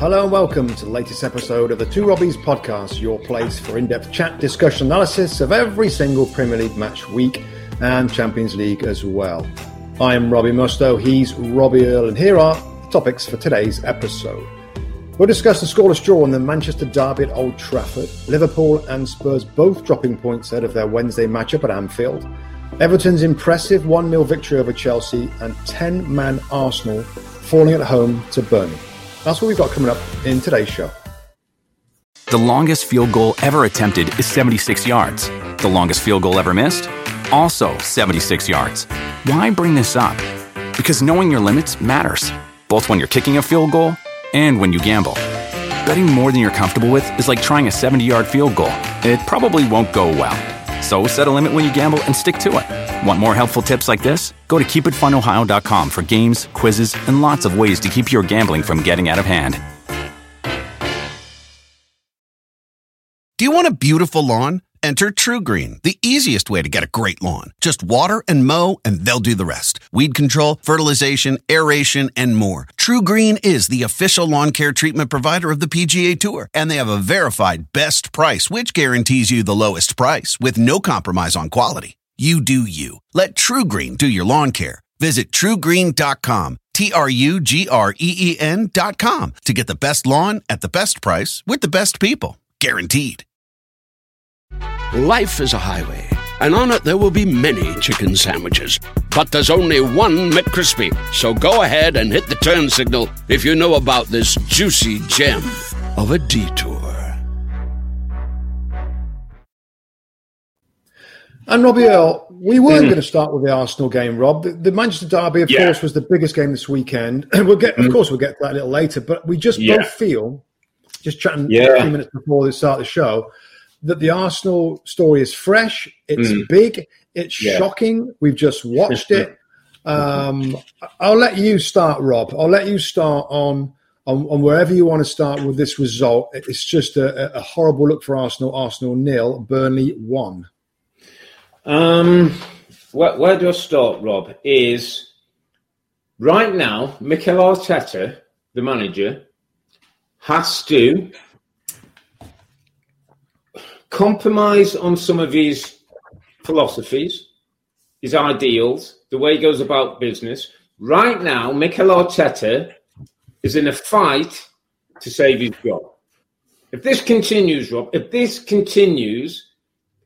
Hello and welcome to the latest episode of the Two Robbies podcast, your place for in depth chat, discussion, analysis of every single Premier League match week and Champions League as well. I am Robbie Mustoe, he's Robbie Earle, and here are the topics for today's episode. We'll discuss the scoreless draw in the Manchester Derby at Old Trafford, Liverpool and Spurs both dropping points ahead of their Wednesday matchup at Anfield, Everton's impressive 1 0 victory over Chelsea, and 10 man Arsenal falling at home to Burnley. That's what we've got coming up in today's show. The longest field goal ever attempted is 76 yards. The longest field goal ever missed? Also 76 yards. Why bring this up? Because knowing your limits matters, both when you're kicking a field goal and when you gamble. Betting more than you're comfortable with is like trying a 70 yard field goal. It probably won't go well. So set a limit when you gamble and stick to it. Want more helpful tips like this? Go to keepitfunohio.com for games, quizzes, and lots of ways to keep your gambling from getting out of hand. Do you want a beautiful lawn? Enter TruGreen, the easiest way to get a great lawn. Just water and mow, and they'll do the rest. Weed control, fertilization, aeration, and more. TruGreen is the official lawn care treatment provider of the PGA Tour, and they have a verified best price, which guarantees you the lowest price with no compromise on quality. You do you. Let TruGreen do your lawn care. Visit trugreen.com, T R U G R E E N.com to get the best lawn at the best price with the best people. Guaranteed. Life is a highway, and on it there will be many chicken sandwiches. But there's only one McCrispy. So go ahead and hit the turn signal if you know about this juicy gem of a detour. And Robbie Earle, we weren't mm-hmm. going to start with the Arsenal game, Rob. The, the Manchester Derby, of Yeah. course, was the biggest game this weekend. we'll get, of mm-hmm. course, we'll get to that a little later. But we just Yeah. both feel, just chatting Yeah. a few minutes before the start of the show, that the Arsenal story is fresh. It's mm-hmm. big. It's shocking. We've just watched it. Um, I'll let you start, Rob. I'll let you start on. On, on wherever you want to start with this result, it's just a, a horrible look for Arsenal. Arsenal nil, Burnley one. Um, where, where do I start, Rob? Is right now, Mikel Arteta, the manager, has to compromise on some of his philosophies, his ideals, the way he goes about business. Right now, Mikel Arteta is in a fight to save his job. If this continues, Rob, if this continues,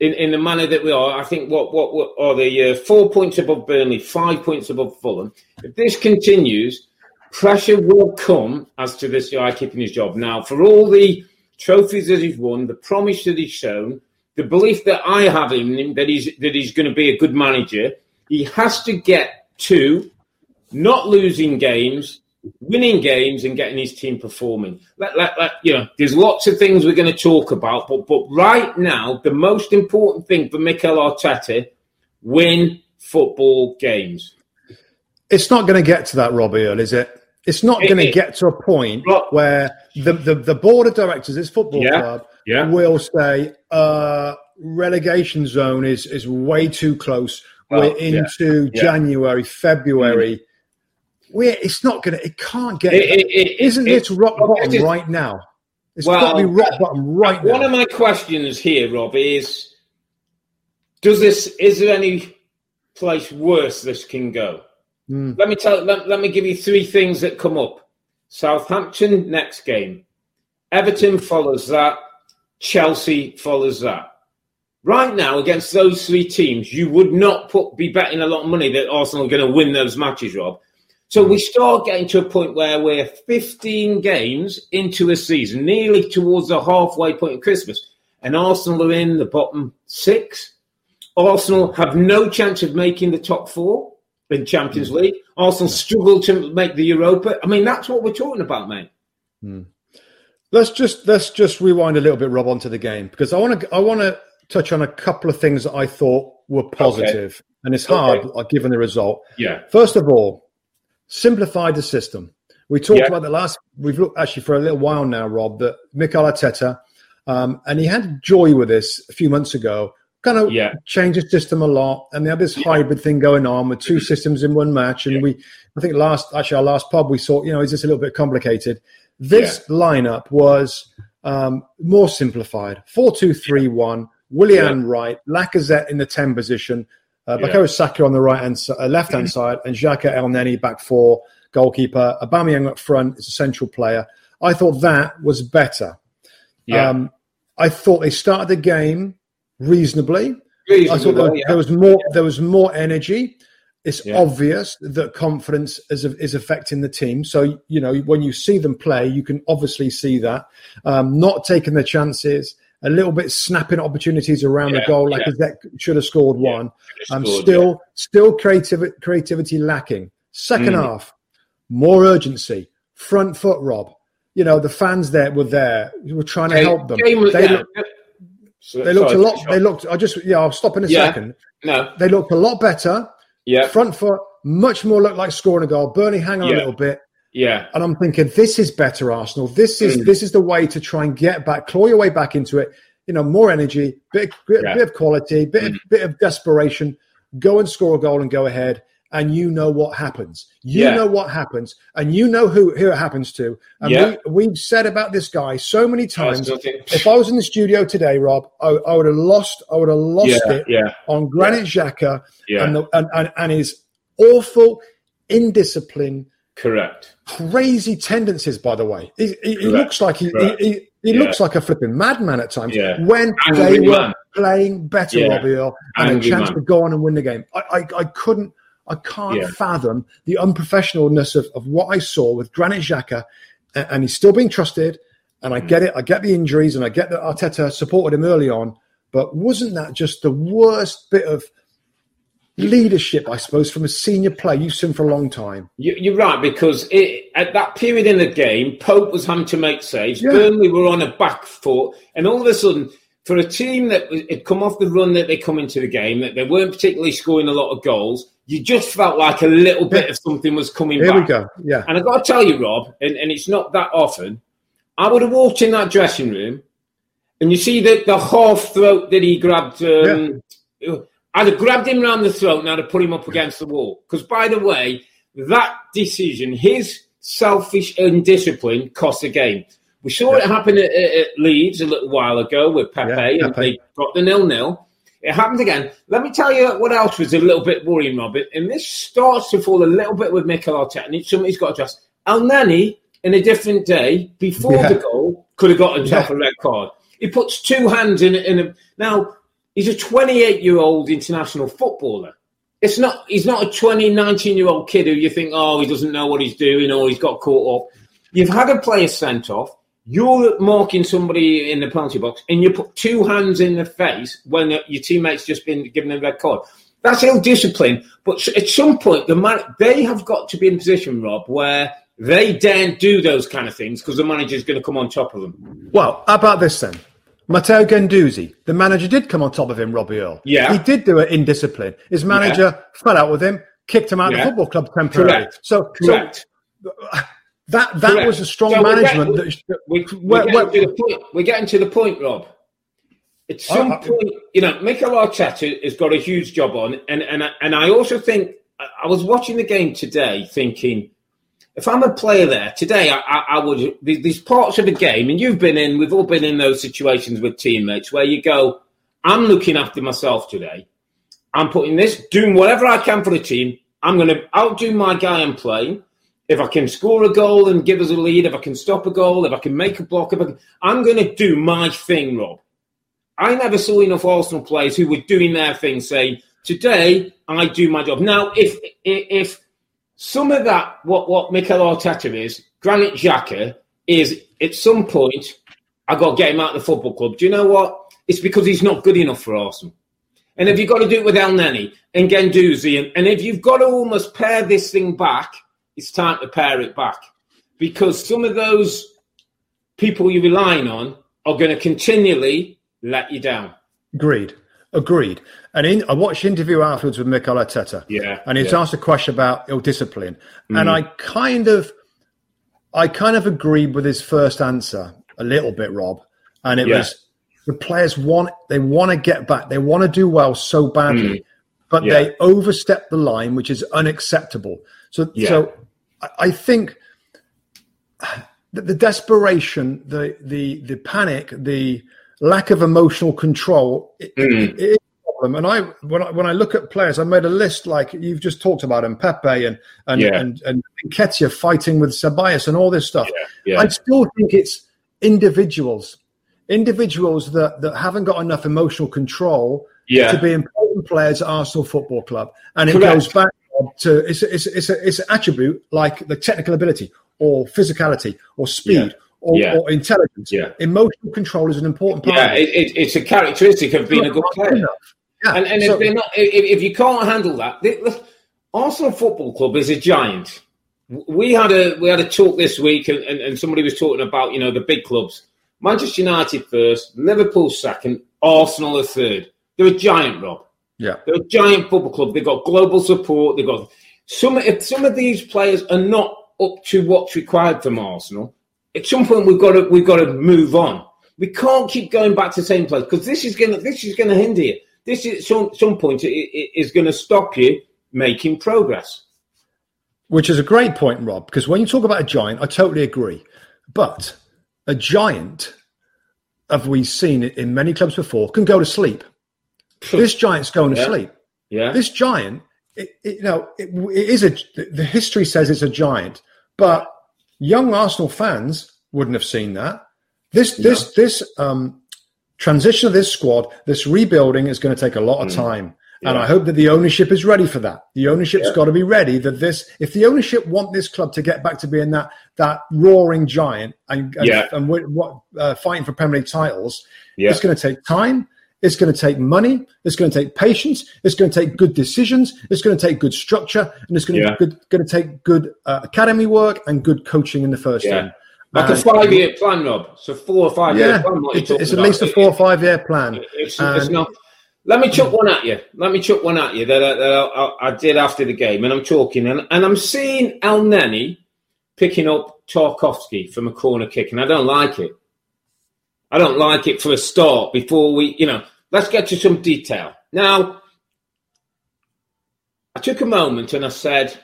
in, in the manner that we are, I think what what, what are the uh, four points above Burnley, five points above Fulham. If this continues, pressure will come as to this guy keeping his job. Now, for all the trophies that he's won, the promise that he's shown, the belief that I have in him that he's that he's going to be a good manager, he has to get to not losing games, winning games, and getting his team performing. Let, let, let, you know, there's lots of things we're going to talk about, but but right now, the most important thing for Mikel Arteta: win football games. It's not going to get to that, Robbie Earle, is it? It's not It- going to get to a point Rob- where the, the, the board of directors, this football Yeah, club, yeah. will say uh, relegation zone is, is way too close. Well, We're into yeah. January, February. We're, it's not going to, it can't get, It- it- it- isn't it- it, rock bottom right now? It's Well, got to be rock bottom right One now. One of my questions here, Rob, is: Does this? Is there any place worse this can go? Hmm. Let me tell. Let, let me give you three things that come up. Southampton next game. Everton follows that. Chelsea follows that. Right now, against those three teams, you would not put be betting a lot of money that Arsenal are going to win those matches, Rob. So we start getting to a point where we're 15 games into a season, nearly towards the halfway point of Christmas, and Arsenal are in the bottom six. Arsenal have no chance of making the top four in Champions mm. League. Arsenal struggle to make the Europa. I mean, that's what we're talking about, mate. Mm. Let's just let's just rewind a little bit, Rob, onto the game because I want to I want to touch on a couple of things that I thought were positive, okay. and it's hard okay. Given the result. Yeah. First of all, simplified the system. We talked yeah. about the last. We've looked actually for a little while now, Rob. That Mikel Arteta, um, and he had joy with this a few months ago. Kind of yeah. changed the system a lot, and they had this yeah. hybrid thing going on with two systems in one match. And we, I think last actually our last pub we saw, you know, is this a little bit complicated? This yeah. lineup was um, more simplified 4 2 3 1. Willian yeah. right, Lacazette in the 10 position, uh, Bukayo yeah. Saka on the right hand uh, left hand side, and Xhaka Elneny back four, goalkeeper. Aubameyang up front is a central player. I thought that was better. Yeah. Um, I thought they started the game reasonably. reasonably I thought there, yeah. there was more. There was more energy it's yeah. obvious that confidence is, is affecting the team. So, you know, when you see them play, you can obviously see that. Um, not taking the chances, a little bit snapping opportunities around yeah, the goal, like yeah. should have scored one. Um, scored, still, still creativity, creativity lacking. Second mm. half, more urgency, front foot, Rob. You know, the fans there were there. We were trying to help them. Game, they, looked, they looked a lot. They looked. I just yeah. I'll stop in a second. No, they looked a lot better. Yeah. Front foot, much more look like scoring a goal. Burnley, hang on yeah. a little bit. Yeah. And I'm thinking, this is better, Arsenal. This is mm. this is the way to try and get back, claw your way back into it. You know, more energy, bit, bit, yeah. bit of quality, bit, mm. bit of desperation. Go and score a goal and go ahead and you know what happens. You yeah. know what happens, and you know who, who it happens to. And yeah. we, we've said about this guy so many times. if I was in the studio today, Rob, I, I would have lost. I would have lost yeah, it on Granit Xhaka and, the, and, and and his awful indiscipline. Correct. Crazy tendencies, by the way. He, he, he looks like he, he, he looks like a flipping madman at times. Yeah. When Angry they man. were playing better, yeah. Robbie Earle, and Angry a chance man. to go on and win the game, I, I, I couldn't I can't yeah. fathom the unprofessionalness of, of what I saw with Granit Xhaka, and, and he's still being trusted. And I mm. get it. I get the injuries, and I get that Arteta supported him early on. But wasn't that just the worst bit of leadership, I suppose, from a senior player you've seen for a long time? You're right because it, at that period in the game, Pope was having to make saves. Yeah. Burnley were on a back foot, and all of a sudden, for a team that had come off the run that they come into the game, that they weren't particularly scoring a lot of goals, you just felt like a little bit of something was coming Here back. we go. Yeah. And I've got to tell you, Rob, and, and it's not that often, I would have walked in that dressing room and you see the, the half throat that he grabbed. Um, yeah. I'd have grabbed him around the throat and I'd have put him up against the wall. Because, by the way, that decision, his selfish indiscipline, cost the game. We saw yeah. it happen at, at, Leeds a little while ago with Pepe, yeah, and they got the nil nil. It happened again. Let me tell you what else was a little bit worrying, Robert. And this starts to fall a little bit with Mikel Arteta, and somebody's got to address. Elneny, in a different day, before yeah. the goal, could have got himself a red card. He puts two hands in, it. in a. Now, he's a 28 year old international footballer. It's not. He's not a 20, 19 year old kid who you think, oh, he doesn't know what he's doing or he's got caught up. You've had a player sent off you're marking somebody in the penalty box and you put two hands in the face when your teammate's just been given a red card. That's ill discipline. But at some point, the man, they have got to be in a position, Rob, where they daren't do those kind of things because the manager's going to come on top of them. Well, how about this then? Matteo Guendouzi, the manager did come on top of him, Robbie Earle. Yeah. He did do it in discipline. His manager yeah. fell out with him, kicked him out yeah. of the football club temporarily. Correct. So, Correct. So, that that Correct. was a strong so management. We're, getting, we, we're, we're, getting to the point, we're getting to the point, Rob. At some uh, point, you know, Mikel Arteta has got a huge job on, and and and I also think I was watching the game today, thinking if I'm a player there today, I, I, I would. These parts of the game, and you've been in, we've all been in those situations with teammates where you go, I'm looking after myself today. I'm putting this, doing whatever I can for the team. I'm going to outdo my guy I'm playing if I can score a goal and give us a lead, if I can stop a goal, if I can make a block, if I can, I'm going to do my thing, Rob. I never saw enough Arsenal players who were doing their thing saying, today I do my job. Now, if if some of that, what, what Mikel Arteta is, Granit Xhaka is at some point, I got to get him out of the football club. Do you know what? It's because he's not good enough for Arsenal. And if you've got to do it with El Elneny and Guendouzi, and, and if you've got to almost pare this thing back, it's time to pare it back. Because some of those people you're relying on are going to continually let you down. Agreed. Agreed. And in, I watched interview afterwards with Mikel Arteta. Yeah. And he's yeah. asked a question about ill discipline. Mm. And I kind of I kind of agreed with his first answer a little bit, Rob. And it Yeah. was the players want they want to get back. They want to do well so badly, but Mm. Yeah. they overstep the line, which is unacceptable. So so I, I think the, the desperation, the the the panic, the lack of emotional control, it, Mm. it is a problem. And I when I when I look at players, I made a list like you've just talked about, and Pepe and and Yeah. and, and Nketiah fighting with Ceballos and all this stuff. yeah. I still think it's individuals, individuals that that haven't got enough emotional control Yeah. to be important players at Arsenal Football Club, and it Correct. goes back to it's it's it's, a, it's an attribute like the technical ability or physicality or speed. Or, Yeah. or intelligence. Yeah. Emotional control is an important part. Yeah, it. it, it, it's a characteristic of being a good player. enough. Yeah. And, and so- if, not, if, if you can't handle that, they, Arsenal Football Club is a giant. We had a we had a talk this week, and, and, and somebody was talking about you know the big clubs. Manchester United first, Liverpool second, Arsenal a third. They're a giant, Rob. yeah. They're a giant football club. They've got global support. They've got some. If some of these players are not up to what's required from Arsenal, at some point we've got to we've got to move on. We can't keep going back to the same place because this is gonna this is gonna hinder you. This is some some point it, it is going to stop you making progress. Which is a great point, Rob, because when you talk about a giant, I totally agree. But a giant, have we seen it in many clubs before, can go to sleep. this giant's going to Yeah. sleep. Yeah, This giant, it, it, you know, it, it is a. The history says it's a giant, but young Arsenal fans wouldn't have seen that. This this this um, transition of this squad, this rebuilding is going to take a lot of time. And Mm. Yeah. I hope that the ownership is ready for that. The ownership's got to be ready that this, if the ownership want this club to get back to being that that roaring giant and and, Yeah. and wi- what uh, fighting for Premier League titles, Yeah. it's going to take time. It's going to take money. It's going to take patience. It's going to take good decisions. It's going to take good structure, and it's going to Yeah. good, going to take good uh, academy work and good coaching in the first Yeah. team. like a five year plan, Rob. So four or five year Yeah, plan. what it's, it's at least a four or five year plan. It's, And- it's not. Let me chuck one at you. Let me chuck one at you that, I, that I, I, did after the game, and I'm talking, and, and I'm seeing Elneny picking up Tarkowski from a corner kick, and I don't like it. I don't like it for a start. Before we, you know, let's get to some detail. Now, I took a moment and I said,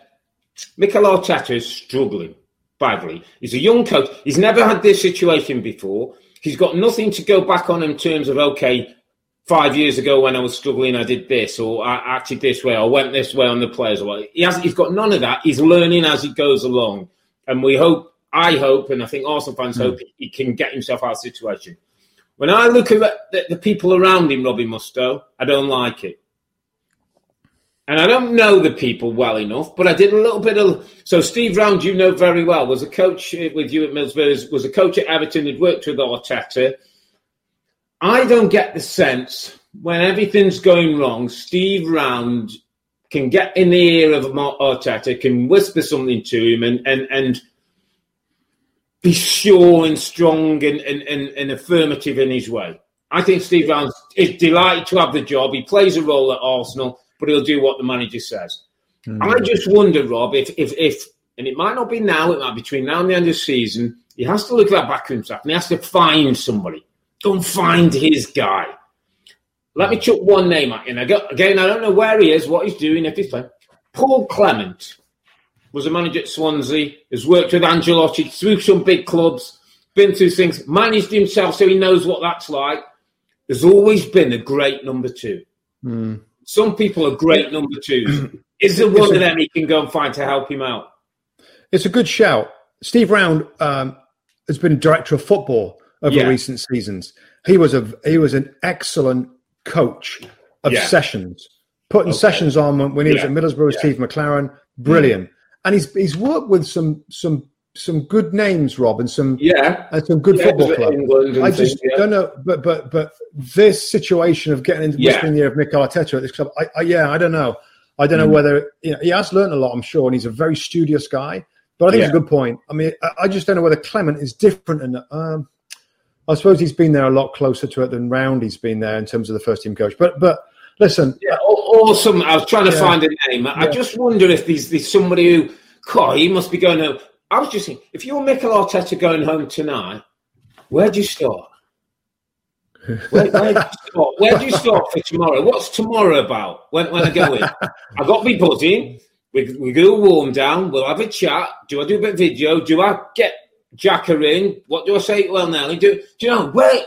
Mikel Arteta is struggling badly. He's a young coach. He's never had this situation before. He's got nothing to go back on in terms of, okay, five years ago when I was struggling, I did this, or I acted this way, or went this way on the players. Or. He has, he's got none of that. He's learning as he goes along. And we hope, I hope, and I think Arsenal fans hmm. hope he can get himself out of the situation. When I look at the, the people around him, Robbie Mustoe, I don't like it. And I don't know the people well enough, but I did a little bit of. So Steve Round, you know very well, was a coach with you at Middlesbrough, was a coach at Everton, had worked with Arteta. I don't get the sense when everything's going wrong, Steve Round can get in the ear of Arteta, can whisper something to him, and and and be sure and strong and, and, and, and affirmative in his way. I think Steve Round is delighted to have the job. He plays a role at Arsenal, but he'll do what the manager says. Hmm. I just wonder, Rob, if, if, if, and it might not be now, it might be between now and the end of the season, he has to look at that backroom staff and he has to find somebody. Go and find his guy. Let me chuck one name at you. And I go, again, I don't know where he is, what he's doing, if he's playing. Paul Clement was a manager at Swansea, has worked with Ancelotti through some big clubs, been through things, managed himself so he knows what that's like. There's always been a great number two. Some people are great number twos. Is there one of them he can go and find to help him out? It's a good shout. Steve Round um, has been director of football over Yeah. recent seasons. He was a he was an excellent coach of Yeah. sessions, putting sessions on when, he was Yeah. at Middlesbrough. with Steve McClaren, brilliant. And he's he's worked with some some some good names, Rob, and some yeah, and some good yeah, football clubs. I just things, yeah. don't know, but but but this situation of getting into the Yeah. yeah. year of Mikel Arteta at this club, I, I, yeah, I don't know. I don't know Mm. whether you know he has learned a lot, I'm sure, and he's a very studious guy. But I think it's a good point. I mean, I, I just don't know whether Clement is different, and um, I suppose he's been there a lot closer to it than Roundy's been there in terms of the first team coach. But but listen, Yeah, or. I was trying to Yeah. find a name. I Yeah. just wonder if there's, there's somebody who, God, he must be going to. I was just thinking, if you're Mikel Arteta going home tonight, where do you start? Where, where, do you start? where do you start for tomorrow? What's tomorrow about when, when I go in? I've got be buzzing. We, we a warm down. We'll have a chat. Do I do a bit of video? Do I get Xhaka in? What do I say? Well, Nelly, do, do you know where?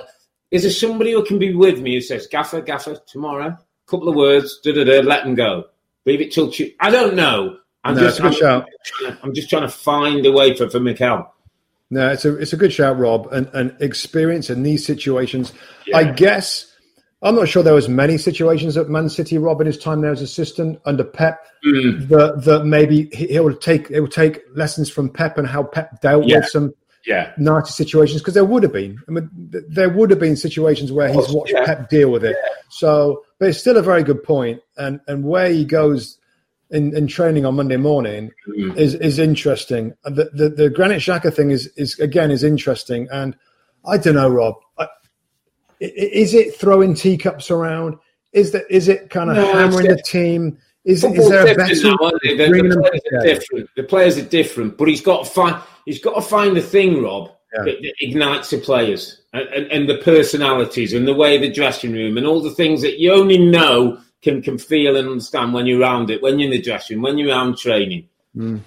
Is there somebody who can be with me who says, Gaffer, Gaffer, tomorrow, couple of words, da da da, let them go. Leave it till Tu I don't know. I'm No, just, good shout. I'm, I'm just trying to find a way for, for Mikel. No, it's a it's a good shout, Rob, and, and experience in these situations. Yeah. I guess I'm not sure there was many situations at Man City, Rob, in his time there as assistant under Pep. Mm. That that maybe he, he will take it will take lessons from Pep and how Pep dealt Yeah. with some Yeah. nasty situations because there would have been. I mean, th- there would have been situations where he's watched yeah. Pep deal with it. So, but it's still a very good point, and and where he goes in, in training on Monday morning Mm. is is interesting. The, the the Granit Xhaka thing is is again is interesting, and I don't know, Rob. I- is it throwing teacups around? Is that is it kind of No, hammering the team? Is, is there a different better now. The, the players are different. The players are different, but he's got to find he's got to find the thing, Rob, Yeah. that, that ignites the players and, and, and the personalities and the way the dressing room and all the things that you only know can can feel and understand when you're around it, when you're in the dressing room, when you're around training. Hmm.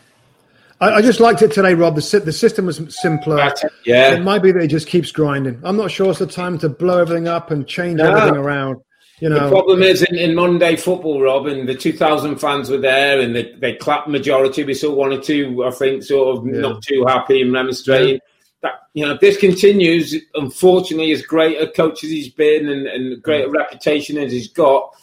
I, I just liked it today, Rob. The the system was simpler. Yeah, It might be that it just keeps grinding. I'm not sure it's the time to blow everything up and change No. everything around. You The problem is in, in Monday football, Rob, and the 2,000 fans were there and they, they clapped majority. We saw one or two, I think, sort of Yeah. not too happy and remonstrating. That you know, if this continues, unfortunately, as great a coach as he's been and, and great a reputation as he's got,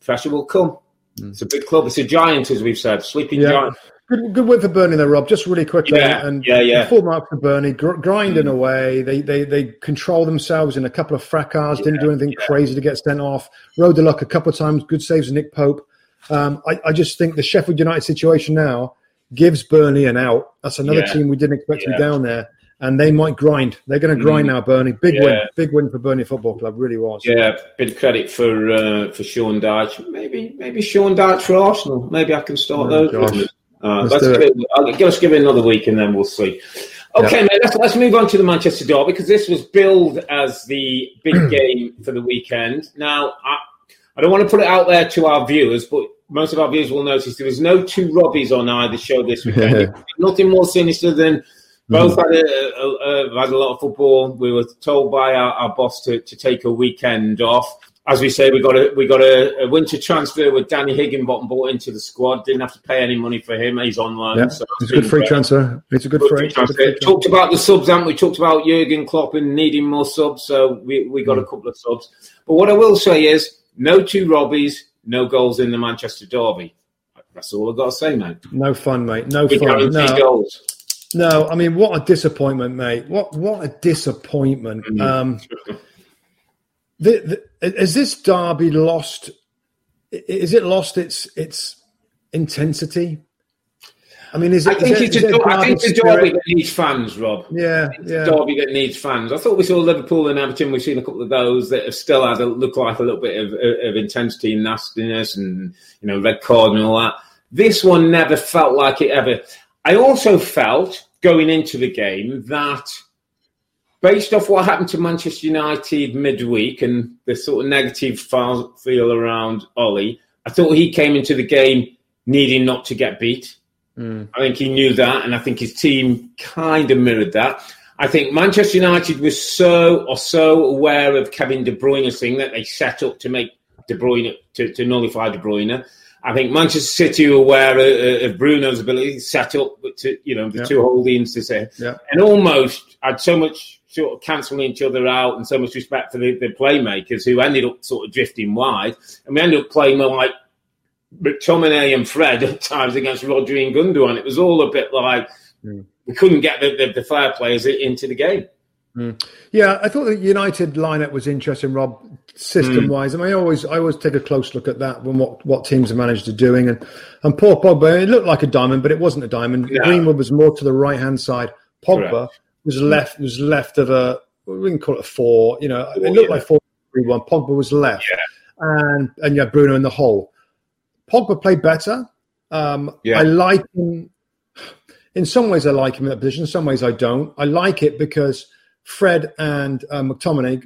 pressure will come. It's a big club. It's a giant, as we've said, sleeping Mm. Yeah. giant. Good, good win for Burnley there, Rob. Just really quickly, Yeah, and yeah, yeah. full mark for Burnley. Gr- grinding away, they they they control themselves in a couple of fracas. didn't do anything crazy to get sent off. Rode the luck a couple of times. Good saves Nick Pope. Um, I, I just think the Sheffield United situation now gives Burnley an out. That's another Yeah. team we didn't expect to be down there, and they might grind. They're going to grind now. Burnley, big win, big win for Burnley Football Club. Really was. Yeah, big credit for uh, for Sean Dyche. Maybe maybe Sean Dyche for Arsenal. Maybe I can start Oh, those. Uh, Let's let's do it. give, I'll, let's give it another week and then we'll see. Okay, mate. Let's let's move on to the Manchester Derby because this was billed as the big game for the weekend. Now, I, I don't want to put it out there to our viewers, but most of our viewers will notice there was no two Robbies on either show this weekend. Nothing more sinister than both had a, a, a, had a lot of football. We were told by our, our boss to, to take a weekend off. As we say, we got a we got a, a winter transfer with Danny Higginbotham bought into the squad. Didn't have to pay any money for him. He's on loan. Yeah, so it's a good free transfer. It's a good Good free. free it's a good transfer. transfer. Talked about the subs, haven't we? Talked about Jurgen Klopp and needing more subs, so we, we Mm. got a couple of subs. But what I will say is, no two Robbies, no goals in the Manchester Derby. That's all I've got to say, mate. No fun, mate. No We fun. No. goals. No, I mean, what a disappointment, mate. What what a disappointment. Mm. Um, the, the, has this derby lost? Is it lost its its intensity? I mean, is it? I think it- it's is a, derby think it's a spirit? derby that needs fans, Rob. Yeah, It's a yeah. derby that needs fans. I thought we saw Liverpool and Everton. We've seen a couple of those that have still had a look like a little bit of, of intensity and nastiness, and you know, red card and all that. This one never felt like it ever. I also felt going into the game that, based off what happened to Manchester United midweek and the sort of negative feel around Ole, I thought he came into the game needing not to get beat. Mm. I think he knew that, and I think his team kind of mirrored that. I think Manchester United was so or so aware of Kevin De Bruyne's thing that they set up to make De Bruyne to, to nullify De Bruyne. I think Manchester City were aware of, of Bruno's ability, set up to you know the Yeah. two holdings to say, Yeah. and almost had so much sort of cancelling each other out and so much respect for the, the playmakers who ended up sort of drifting wide, and we ended up playing more like McTominay and Fred at times against Rodri and Gundogan. And it was all a bit like mm. we couldn't get the, the, the fire players into the game. Mm. Yeah, I thought the United lineup was interesting, Rob, system wise. Mm. I mean, I always I always take a close look at that when what, what teams have managed to doing. And and poor Pogba, it looked like a diamond, but it wasn't a diamond. No. Greenwood was more to the right hand side. Pogba Correct. Was left was left of a we can call it a four. You know, four, it looked yeah. like four three one. Pogba was left, yeah. and and you had Bruno in the hole. Pogba played better. Um, yeah. I like him. In some ways, I like him in that position. In some ways, I don't. I like it because Fred and uh, McTominay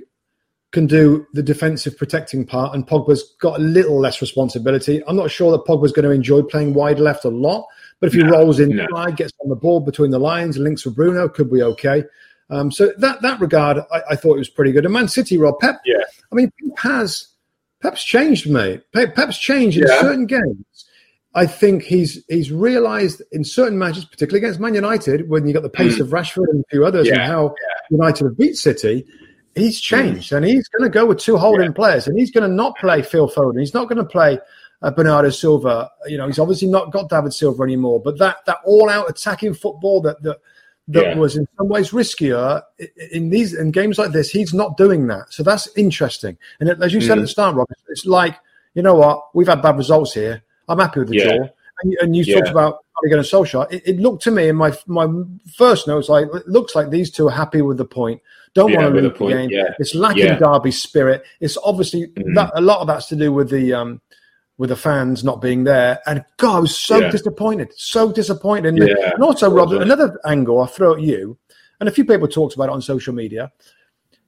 can do the defensive protecting part, and Pogba's got a little less responsibility. I'm not sure that Pogba's going to enjoy playing wide left a lot, but if he no, rolls in no. gets on the ball between the lines, links with Bruno, could be okay. Um, so that that regard, I, I, thought it was pretty good. And Man City, Rob Pep, yeah, I mean, Pep has Pep's changed, mate. Pep, Pep's changed in yeah. certain games. I think he's he's realised in certain matches, particularly against Man United, when you got the pace mm. of Rashford and a few others, yeah, and how yeah. United have beat City, he's mm. changed, mm. and he's going to go with two holding players, and he's going to not play Phil Foden. He's not going to play uh, Bernardo Silva. You know, he's obviously not got David Silva anymore. But that that all out attacking football that that that was in some ways riskier in these in games like this, he's not doing that. So that's interesting. And as you mm. said at the start, Rob, it's like you know what, we've had bad results here I'm happy with the yeah. draw. And, and you yeah. talked about Ole Gunnar Solskjaer. It, it looked to me in my my first notes like it looks like these two are happy with the point. Don't yeah, want to lose the, game. Yeah. It's lacking yeah. Derby spirit. It's obviously mm-hmm. that, a lot of that's to do with the um, with the fans not being there. And God, I was so yeah. disappointed, so disappointed. And, yeah. and also, Rob, another angle I'll throw at you, and a few people talked about it on social media.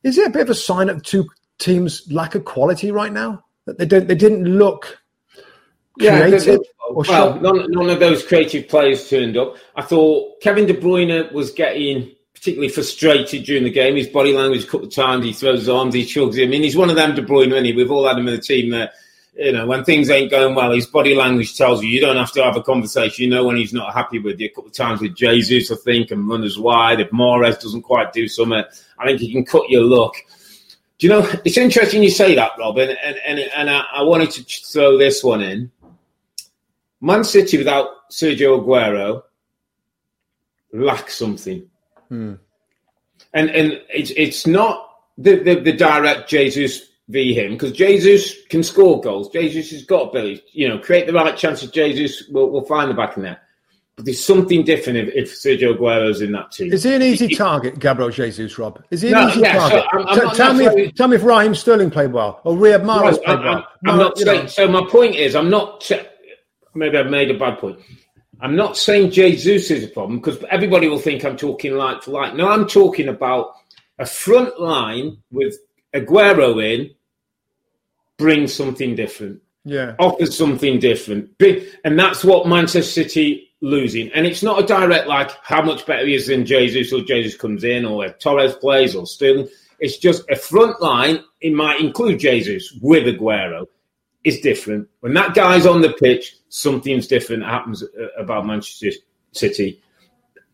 Is it a bit of a sign of two teams' lack of quality right now? That they don't, they didn't look creative? Yeah, well, none, none, of those creative players turned up. I thought Kevin De Bruyne was getting particularly frustrated during the game. His body language a couple of times, he throws his arms, he chugs him. I mean, he's one of them, De Bruyne, is? We've all had him in the team there. You know, when things ain't going well, his body language tells you you don't have to have a conversation. You know when he's not happy with you. A couple of times with Jesus, I think, and runners wide. If Mahrez doesn't quite do something, I think he can cut your luck. Do you know, it's interesting you say that, Robin, and, and, and I, I wanted to throw this one in Man City without Sergio Aguero lack something. Hmm. And and it's it's not the, the, the direct Jesus v him because Jesus can score goals. Jesus has got ability. You know, create the right chances. Jesus will will find the back in there. But there's something different if, if Sergio Aguero's in that team. Is he an easy target, Gabriel Jesus, Rob? Is he an no, easy yeah, target? So I'm, I'm tell, me, if, tell me if Raheem Sterling played well or Riyad Mahrez played I'm, well. I'm, no, not saying, so my point is, I'm not maybe I've made a bad point. I'm not saying Jesus is a problem because everybody will think I'm talking like for like. No, I'm talking about a front line with Aguero in brings something different. Yeah. Offers something different. And that's what Manchester City losing. And it's not a direct like how much better he is than Jesus or Jesus comes in or if Torres plays or Sterling. It's just a front line. It might include Jesus with Aguero is different. When that guy's on the pitch, something's different happens uh, about Manchester City.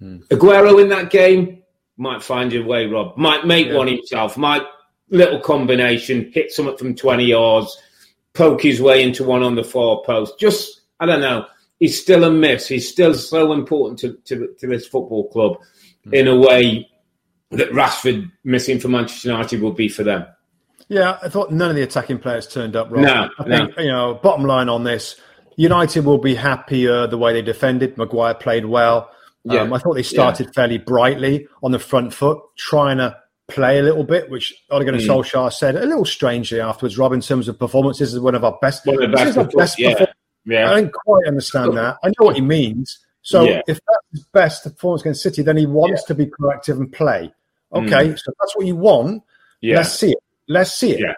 Mm. Aguero in that game might find a way, Rob. Might make yeah. one himself. Might little combination, hit something from 20 yards, poke his way into one on the far post. Just, I don't know. He's still a miss. He's still so important to, to, to this football club mm. in a way that Rashford missing for Manchester United will be for them. Yeah, I thought none of the attacking players turned up right. No, I think, no. you know, bottom line on this, United will be happier the way they defended. Maguire played well. Yeah. Um, I thought they started yeah. fairly brightly on the front foot, trying to play a little bit, which Ole Gunnar mm. Solskjaer said a little strangely afterwards. Rob, in terms of performance, this is one of our best. One of the best, before, best yeah. yeah. I don't quite understand that. I know what he means. So yeah. if that's his best performance against City, then he wants yeah. to be proactive and play. Okay, mm. so that's what you want. Yeah. Let's see it. Let's see it. Yeah.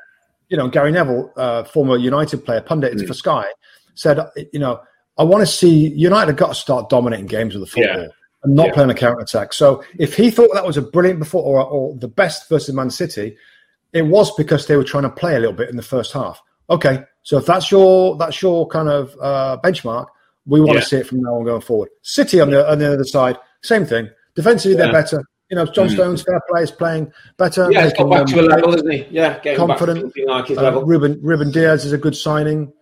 You know, Gary Neville, uh, former United player, pundit mm. for Sky, said, you know, I want to see United have got to start dominating games with the football. And not yeah. playing a counter attack. So if he thought that was a brilliant before or, or the best versus Man City, it was because they were trying to play a little bit in the first half. Okay, so if that's your that's your kind of uh, benchmark, we want yeah. to see it from now on going forward. City on the on the other side, same thing. Defensively, yeah. they're better. You know, John mm. Stones, fair play, is playing better. Yeah, he's got back to a level, isn't he? Yeah, confident. like his uh. Ruben Ruben Dias is a good signing.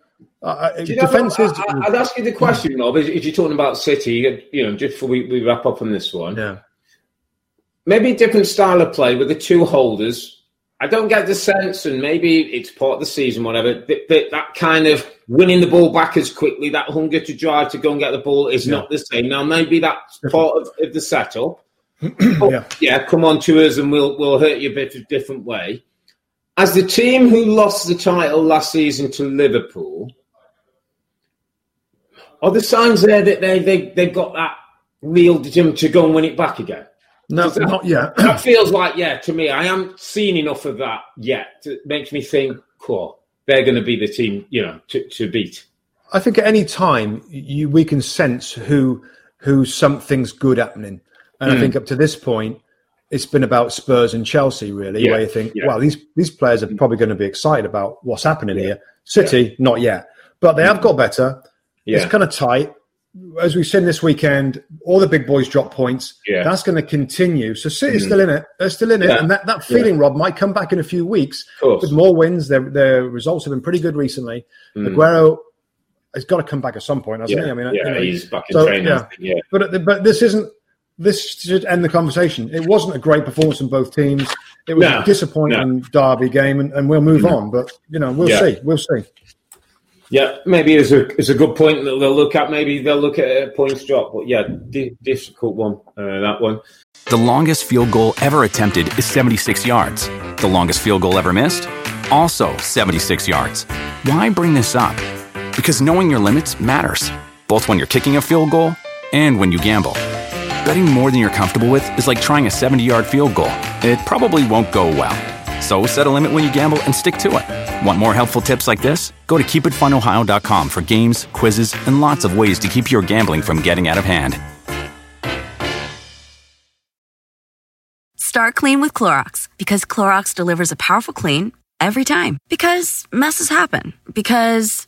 Uh, know, is. I, would ask you the question, Rob. If, if you're talking about City, you know, just before we, we wrap up on this one, Yeah. maybe a different style of play with the two holders. I don't get the sense, and maybe it's part of the season, whatever, that, that, that kind of winning the ball back as quickly, that hunger to drive to go and get the ball is Yeah. not the same. Now, maybe that's part of, of the setup. Yeah. yeah, come on to us and we'll we'll hurt you a bit a different way. As the team who lost the title last season to Liverpool, are the signs there that they they they've got that real determination to go and win it back again? No, that- not yet. That feels like yeah to me. I haven't seen enough of that yet. It makes me think, cool, they're going to be the team you know to, to beat. I think at any time you we can sense who who something's good happening, and I Mm. think up to this point, it's been about Spurs and Chelsea really, Yeah, where you think, yeah. wow, these these players are probably going to be excited about what's happening here. City, not yet, but they have got better. Yeah. It's kind of tight. As we've seen this weekend, all the big boys drop points. Yeah. That's going to continue. So City's mm-hmm. still in it. They're still in it. Yeah. And that, that feeling, Rob, might come back in a few weeks with more wins. Their, their results have been pretty good recently. Mm. Aguero has got to come back at some point, hasn't Yeah, he? I mean, yeah, you know, he's back in so, training. yeah. Yeah. But but this isn't. This should end the conversation. It wasn't a great performance from both teams. It was No, a disappointing derby game, and, and we'll move mm-hmm. on. But you know, we'll Yeah. see. We'll see. Yeah, maybe it's a it's a good point that they'll look at. Maybe they'll look at a points drop, but yeah, di- difficult one. Uh, that one. The longest field goal ever attempted is 76 yards. The longest field goal ever missed? Also 76 yards. Why bring this up? Because knowing your limits matters, both when you're kicking a field goal and when you gamble. Betting more than you're comfortable with is like trying a 70 yard field goal. It probably won't go well. So set a limit when you gamble and stick to it. Want more helpful tips like this? Go to keepitfunohio.com for games, quizzes, and lots of ways to keep your gambling from getting out of hand. Start clean with Clorox because Clorox delivers a powerful clean every time. Because messes happen. Because.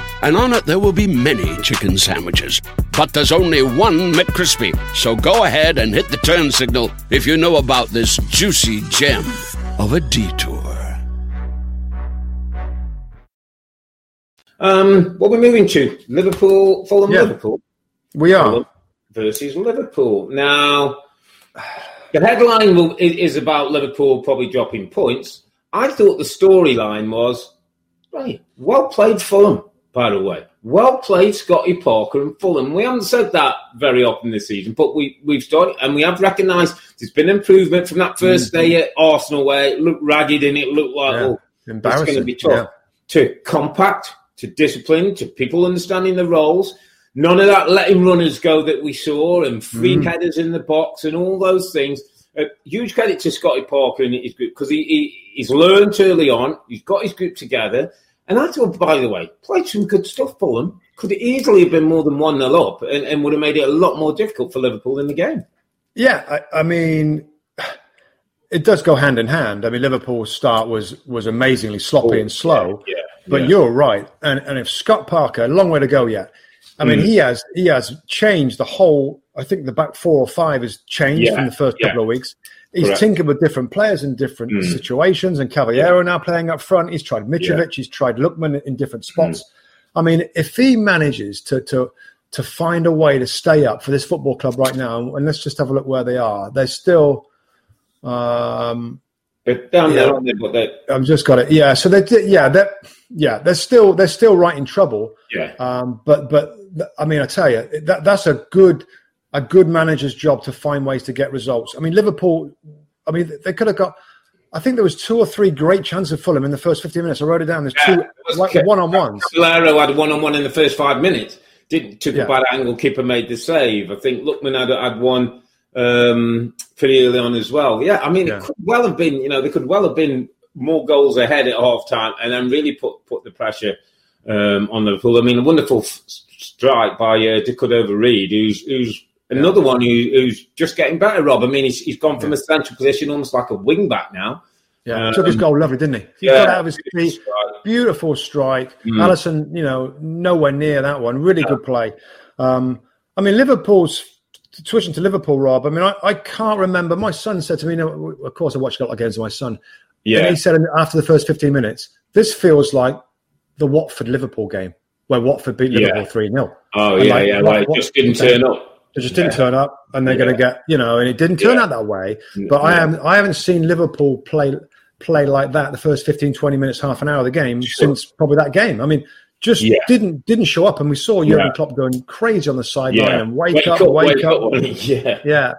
and on it there will be many chicken sandwiches. But there's only one McCrispy. So go ahead and hit the turn signal if you know about this juicy gem of a detour. Um, what we're moving to Liverpool, Fulham, Yeah. Liverpool. We are. Fulham versus Liverpool. Now, the headline will, is, is about Liverpool probably dropping points. I thought the storyline was right. Well played, Fulham. By the way, well played, Scotty Parker and Fulham. We haven't said that very often this season, but we we've started and we have recognised there's been improvement from that 1st day at Arsenal where it looked ragged and it looked like Yeah. oh, it's going Embarrassing. to be tough. To compact, to discipline, to people understanding the roles. None of that letting runners go that we saw and free Mm. headers in the box and all those things. Uh, huge credit to Scotty Parker and his group because he, he he's learned early on. He's got his group together. And I thought, by the way, played some good stuff for them. Could easily have been more than 1 0 up and, and would have made it a lot more difficult for Liverpool in the game. Yeah, I, I mean, it does go hand in hand. I mean, Liverpool's start was was amazingly sloppy and slow. Oh, Yeah. But yeah. you're right, and and if Scott Parker, a long way to go yet. I Mm. mean, he has he has changed the whole. I think the back four or five has changed Yeah, from the first yeah. couple of weeks. He's Correct. tinkered with different players in different Mm. situations, and Cavaleiro now playing up front. He's tried Mitrovic, Yeah. Mm. he's tried Lookman in different spots. I mean, if he manages to to to find a way to stay up for this football club right now, and let's just have a look where they are. They're still. Um, But down Yeah. there, aren't they? But they, I've just got it. Yeah, so they did. Yeah, that. Yeah, they're still they're still right in trouble. yeah. Um, but but I mean, I tell you, that that's a good a good manager's job to find ways to get results. I mean, Liverpool. I mean, they could have got. I think there was two or three great chances for Fulham in the first 15 minutes. I wrote it down. There's Yeah, two like one on ones. Valero had one-on-one in the first five minutes. Didn't took Yeah. a bad angle. Keeper made the save. I think Lookman had had one um, pretty early on as well. Yeah, I mean, Yeah. it could well have been. You know, there could well have been more goals ahead at half time, and then really put put the pressure um, on Liverpool. I mean, a wonderful f- strike by uh, Reid, who's who's Another one who, who's just getting better, Rob. I mean, he's, he's gone from a central position almost like a wing back now. Yeah, um, took his goal lovely, didn't he? He yeah, got out of his feet. Strike. Beautiful strike. Mm. Alisson, you know, nowhere near that one. Really yeah. good play. Um, I mean, Liverpool's switching to Liverpool, Rob. I mean, I, I can't remember. My son said to me, know, of course, I watched a lot of games with my son. Yeah. And he said after the first 15 minutes, this feels like the Watford Liverpool game where Watford beat Liverpool 3 yeah. 0. Oh, yeah, like, yeah. Like, just didn't turn up. It just didn't yeah. turn up, and they're yeah. going to get you know, and it didn't turn out that way. But I am I haven't seen Liverpool play play like that the first 15, 20 minutes, half an hour of the game sure. since probably that game. I mean, just yeah. didn't didn't show up, and we saw Jurgen yeah. Klopp going crazy on the sideline yeah. and wake, wake up, up, wake, up. up. yeah, yeah.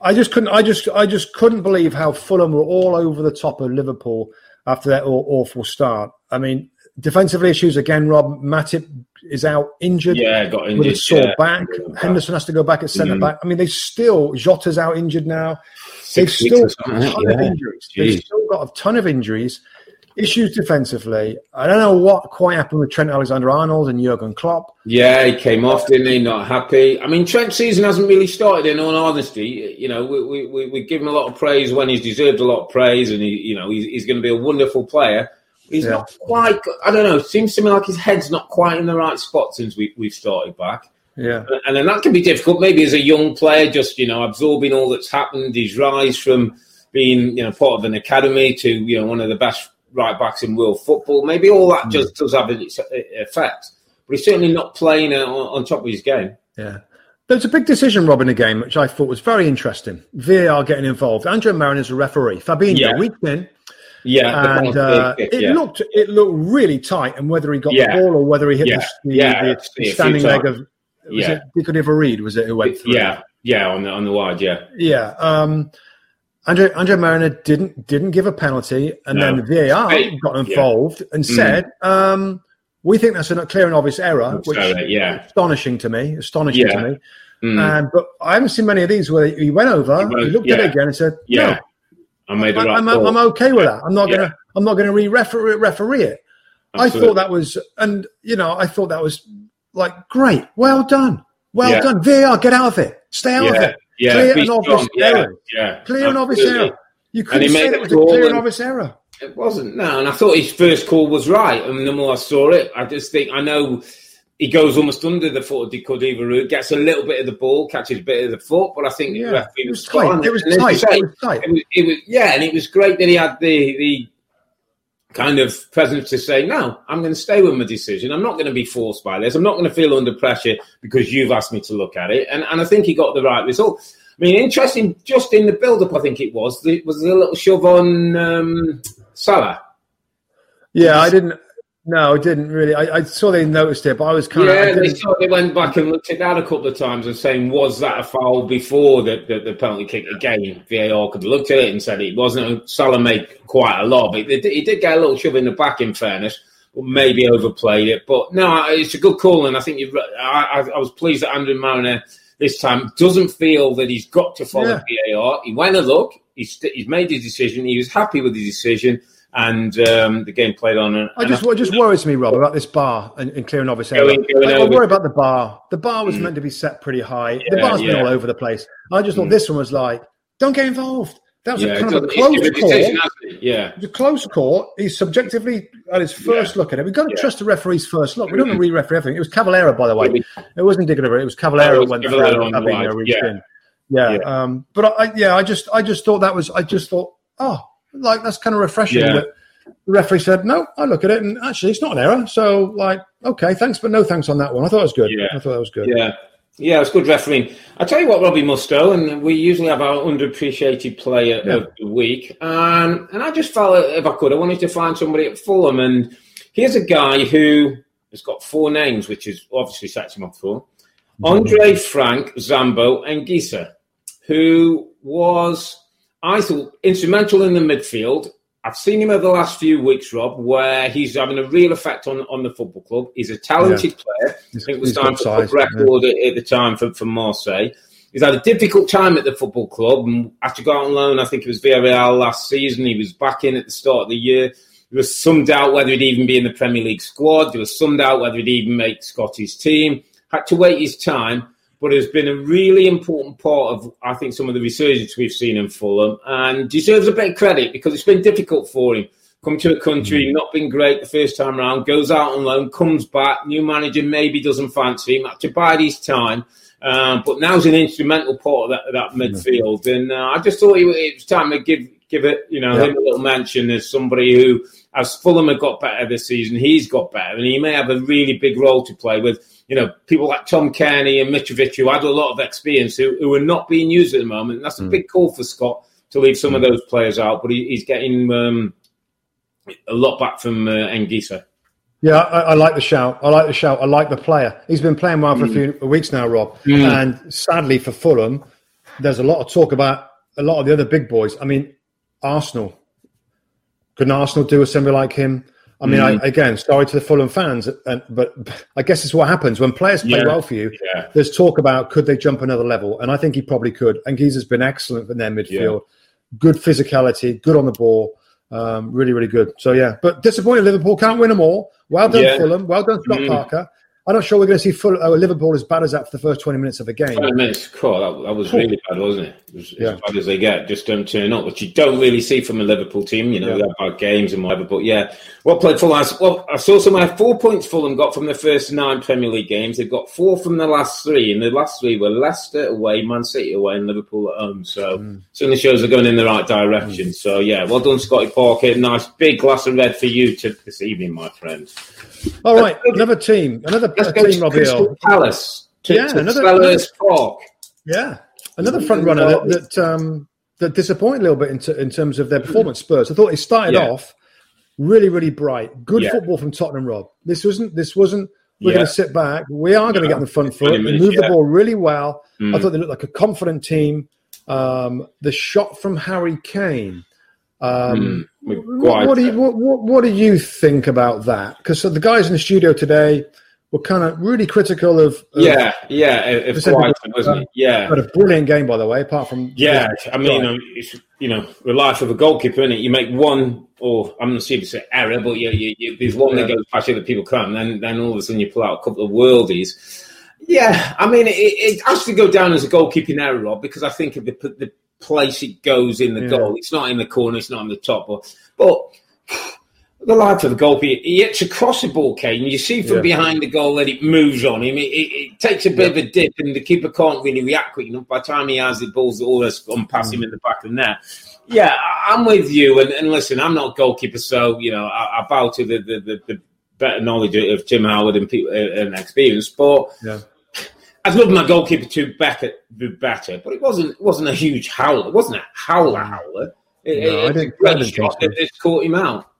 I just couldn't. I just I just couldn't believe how Fulham were all over the top of Liverpool after that awful start. I mean, defensively issues again. Rob Matip is out injured. Yeah, got injured with a sore yeah. back. Henderson has to go back at centre mm. back. I mean, they still Jota's out injured now. They've still got a ton yeah. of injuries. Jeez. They've still got a ton of injuries. Issues defensively. I don't know what quite happened with Trent Alexander-Arnold and Jurgen Klopp. Yeah, he came off, didn't he? Not happy. I mean, Trent's season hasn't really started. In all honesty, you know, we we, we give him a lot of praise when he's deserved a lot of praise, and he, you know, he's, he's going to be a wonderful player. He's yeah. not quite. I don't know. Seems to me like his head's not quite in the right spot since we we've started back. Yeah, and then that can be difficult. Maybe as a young player, just you know, absorbing all that's happened, his rise from being you know part of an academy to you know one of the best right backs in world football. Maybe all that mm. just does have its effect, but he's certainly not playing on, on top of his game. Yeah. There's a big decision, Rob, in the game, which I thought was very interesting. VAR getting involved. Andrew Marin is a referee. Fabinho, yeah. week in, yeah, and uh, it yeah. looked it looked really tight, and whether he got yeah. the ball or whether he hit yeah. the, the, the standing leg of was yeah. it Dico Reid was it who went through? Yeah, yeah, on the on the wide, yeah, yeah. Um, Andre Andre Marriner didn't didn't give a penalty, and no. then VAR got involved and mm. said, um, "We think that's a clear and obvious error," which yeah. astonishing to me, astonishing to me. Mm. Um, but I haven't seen many of these where he went over, he, went, he looked at it again and said, "No, I made the right I'm, I'm, okay with that. I'm not gonna I'm not gonna re-referee referee it." Absolutely. I thought that was, and you know, I thought that was like great, well done, well yeah. done. VAR, get out of it, stay out yeah. of it. Yeah, clear and obvious yeah, error. Yeah, clear and obvious error. You couldn't say it was a clear and, and obvious error. It wasn't. No, and I thought his first call was right. And the more I saw it, I just think I know he goes almost under the foot of De Cordova gets a little bit of the ball, catches a bit of the foot, but I think yeah, it was, tight. It was tight. It was tight. It was, it was, yeah, and it was great that he had the the kind of presence to say, no, I'm going to stay with my decision. I'm not going to be forced by this. I'm not going to feel under pressure because you've asked me to look at it. And, and I think he got the right result. I mean, interesting, just in the build up, I think it was, it was a little shove on um, Salah. Yeah, I didn't. No, I didn't really. I, I, saw they noticed it, but I was kind yeah, of. Yeah, they saw they went back and looked at that a couple of times and saying, was that a foul before the, the, the penalty kick? Again, VAR could have looked at it and said it wasn't. Salah made quite a lot, but he did get a little shove in the back, in fairness, but maybe overplayed it. But no, it's a good call, and I think you. I, I was pleased that Andrew Marriner this time doesn't feel that he's got to follow yeah. VAR. He went a look, he's, he's made his decision, he was happy with his decision and um, the game played on. And, I just what just worries me, Rob, about this bar and, and clearing obvious area. Going, going I, worry about the bar. The bar was mm. meant to be set pretty high. Yeah, the bar's yeah. been all over the place. I just thought mm. this one was like, don't get involved. That was yeah, a kind of a close call. Yeah, the close call. He's subjectively at his first yeah. look at it. We've got to yeah. trust the referee's first look. We don't mm-hmm. re-referee everything. It was Cavaleiro, by the way. It wasn't Digger. It was oh, went through. Yeah. Yeah. yeah. Um, but I, yeah, I just, I just thought that was, I just thought, oh, like that's kind of refreshing. That the referee said, no, I look at it and actually it's not an error. So, like, okay, thanks, but no thanks on that one. I thought it was good. Yeah. I thought that was good. Yeah. Yeah, it's good refereeing. I tell you what, Robbie Mustoe, and we usually have our underappreciated player yeah. of the week. Um, and I just felt, if I could, I wanted to find somebody at Fulham. And here's a guy who has got four names, which is obviously sets him up for Andre Frank, Zambo, Anguissa, who was, I thought, instrumental in the midfield I've seen him over the last few weeks, Rob, where he's having a real effect on, on the football club. He's a talented yeah. player. I think it was time for size, record yeah. at, the time for, for Marseille. He's had a difficult time at the football club. And after going on loan, I think it was Villarreal last season. He was back in at the start of the year. There was some doubt whether he'd even be in the Premier League squad. There was some doubt whether he'd even make Scotty's team. Had to wait his time. But has been a really important part of, I think, some of the resurgence we've seen in Fulham and deserves a bit of credit because it's been difficult for him. Come to a country, mm. not been great the first time around, goes out on loan, comes back, new manager maybe doesn't fancy him, had to bide his time. Um, but now's an instrumental part of that, of that midfield, and uh, I just thought it was time to give give it, you know, him a little mention as somebody who, as Fulham have got better this season, he's got better, and he may have a really big role to play with. You know, people like Tom Cairney and Mitrovic who had a lot of experience who, who are not being used at the moment. And that's a mm. big call for Scott to leave some mm. of those players out, but he, he's getting um, a lot back from uh, Anguissa. Yeah, I, I, like the shout. I like the shout. I like the player. He's been playing well for mm. a few weeks now, Rob. Mm. And sadly for Fulham, there's a lot of talk about a lot of the other big boys. I mean, Arsenal. Couldn't Arsenal do a something like him? I mean, mm. I, again, sorry to the Fulham fans, and, but I guess it's what happens when players play yeah. well for you. Yeah. There's talk about could they jump another level, and I think he probably could. And Giza's been excellent in their midfield, yeah. good physicality, good on the ball. Um, really, really good. So yeah, but disappointed Liverpool can't win them all. Well done. Fulham. Well done, Scott mm. Parker. I'm not sure we're going to see full, uh, Liverpool as bad as that for the first 20 minutes of the game. 20 minutes, cool. That, that was really bad, wasn't it? it was, yeah. As bad as they get, just don't turn up, which you don't really see from a Liverpool team. You know, yeah. they have bad games and whatever. But yeah, what played Fulham? Well, I saw somewhere four points Fulham got from the first nine Premier League games. They've got four from the last three, and the last three were Leicester away, Man City away, and Liverpool at home. So mm. certainly shows they're going in the right direction. Mm. So yeah, well done, Scotty Parker. Nice big glass of red for you to this evening, my friend. All right, another team, another Let's team, Robbie. Crystal Palace. To, yeah, to another, another Park. Yeah, another front runner that that, um, that disappointed a little bit in, t- in terms of their performance. Spurs. I thought it started yeah. off really, really bright. Good yeah. football from Tottenham. Rob, this wasn't. This wasn't. We're yeah. going to sit back. We are going to get on the front foot. They moved the ball really well. Mm. I thought they looked like a confident team. Um, the shot from Harry Kane. Um, mm. What, what, do you, what, what, what, do you think about that? Because so the guys in the studio today were kind of really critical of. of yeah, yeah, quite, wasn't it? Yeah, but a brilliant game, by the way. Apart from yeah, I mean, you um, know, it's, you know, the life of a goalkeeper, is it? You make one, or I'm not sure if it's an error, but you, you, you, there's one yeah. that goes past you that people can't, and then then all of a sudden you pull out a couple of worldies. Yeah, I mean, it, it has to go down as a goalkeeping error, Rob, because I think of the, the place it goes in the yeah. goal. It's not in the corner, it's not on the top, but, but the life of the goalkeeper, he hits across the ball, Kane. You see from yeah. behind the goal that it moves on him. It, it, it takes a bit yeah. of a dip, and the keeper can't really react quick enough. By the time he has the ball's always gone past mm. him in the back of the net. Yeah, I'm with you. And, and listen, I'm not a goalkeeper, so you know I, I bow to the, the, the, the, better knowledge of Tim Howard and, people, and experience. But yeah. I'd love my goalkeeper to better, be better, but it wasn't it wasn't a huge howler. It wasn't a howler howler. It, no, it, I didn't, I didn't shot caught him out.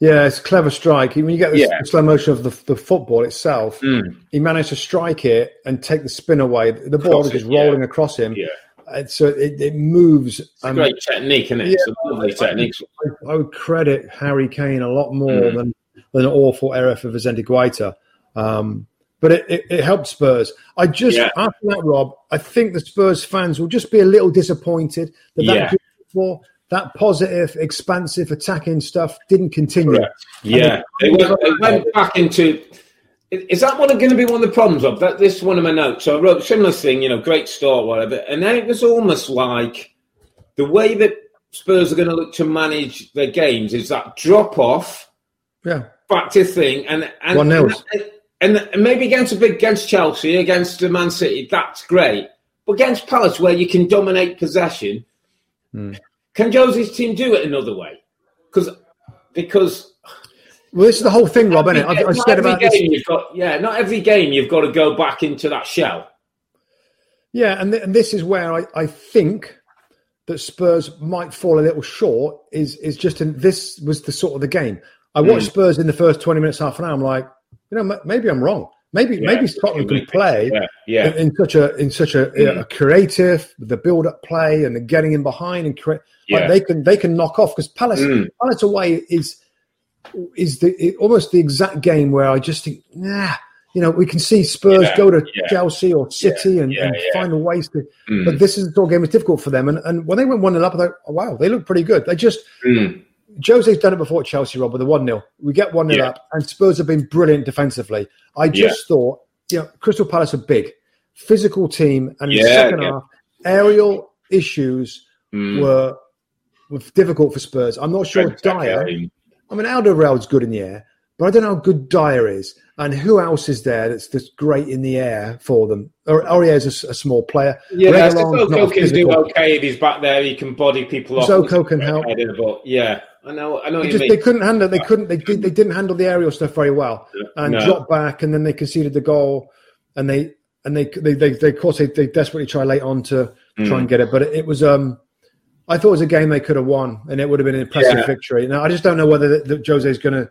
Yeah, it's a clever strike. When you get the yeah. slow motion of the, the football itself, mm. he managed to strike it and take the spin away. The ball was just rolling yeah. across him. Yeah. And so it, it moves. It's um, great technique, isn't it? Yeah, it's a lovely technique. I, I, would credit Harry Kane a lot more mm. than, than an awful error for Vicente Guaita. Um, but it, it, it, helped Spurs. I just yeah. after that, Rob, I think the Spurs fans will just be a little disappointed that yeah. that before that positive, expansive, attacking stuff didn't continue. Correct. Yeah, it, they, went, they went back into. Is that one going to be one of the problems of that? This is one of my notes. So I wrote similar thing, you know, great start, whatever, and then it was almost like the way that Spurs are going to look to manage their games is that drop off, yeah, back to thing, and and, one and, and, maybe against a big against Chelsea, against Man City, that's great. But against Palace, where you can dominate possession, mm. can Jose's team do it another way? Because because well, this is the whole thing, Rob. Isn't it? I've, I've said about this. You've got, yeah, not every game you've got to go back into that shell. Yeah, and, th- and this is where I, I think that Spurs might fall a little short. Is is just in, this was the sort of the game. I watched mm. Spurs in the first twenty minutes, half an hour. I'm like, you know, maybe I'm wrong. Maybe yeah, maybe Scotland can play yeah, yeah. In, in, such a in such a, mm. a creative the build up play and the getting in behind and create like they can they can knock off because Palace mm. Palace away is is the it, almost the exact game where I just think nah you know we can see Spurs go to Chelsea or City and, and find a ways to mm. but this is the sort of game is difficult for them and and when they went one 0 up I thought oh, wow they look pretty good they just mm. Jose's done it before at Chelsea, Rob, with a 1 0. We get 1 0 yeah. up, and Spurs have been brilliant defensively. I just yeah. thought, you know, Crystal Palace are big. physical team, and in the second yeah. half, aerial issues Mm. were were difficult for Spurs. I'm not sure Dier. I mean, Alderweireld's good in the air, but I don't know how good Dier is, and who else is there that's that's great in the air for them. Or Aurier's a small player. Yeah, Sissoko can do okay if he's back there. He can body people off. Sissoko can help. But yeah, I know. I know what They you just they couldn't handle. They couldn't. They did. They didn't handle the aerial stuff very well, and No. dropped back, and then they conceded the goal, and they and they they they, they of course they, they desperately try late on to Hmm. try and get it, but it, it was um. I thought it was a game they could have won, and it would have been an impressive Yeah. victory. Now I just don't know whether that Jose's going to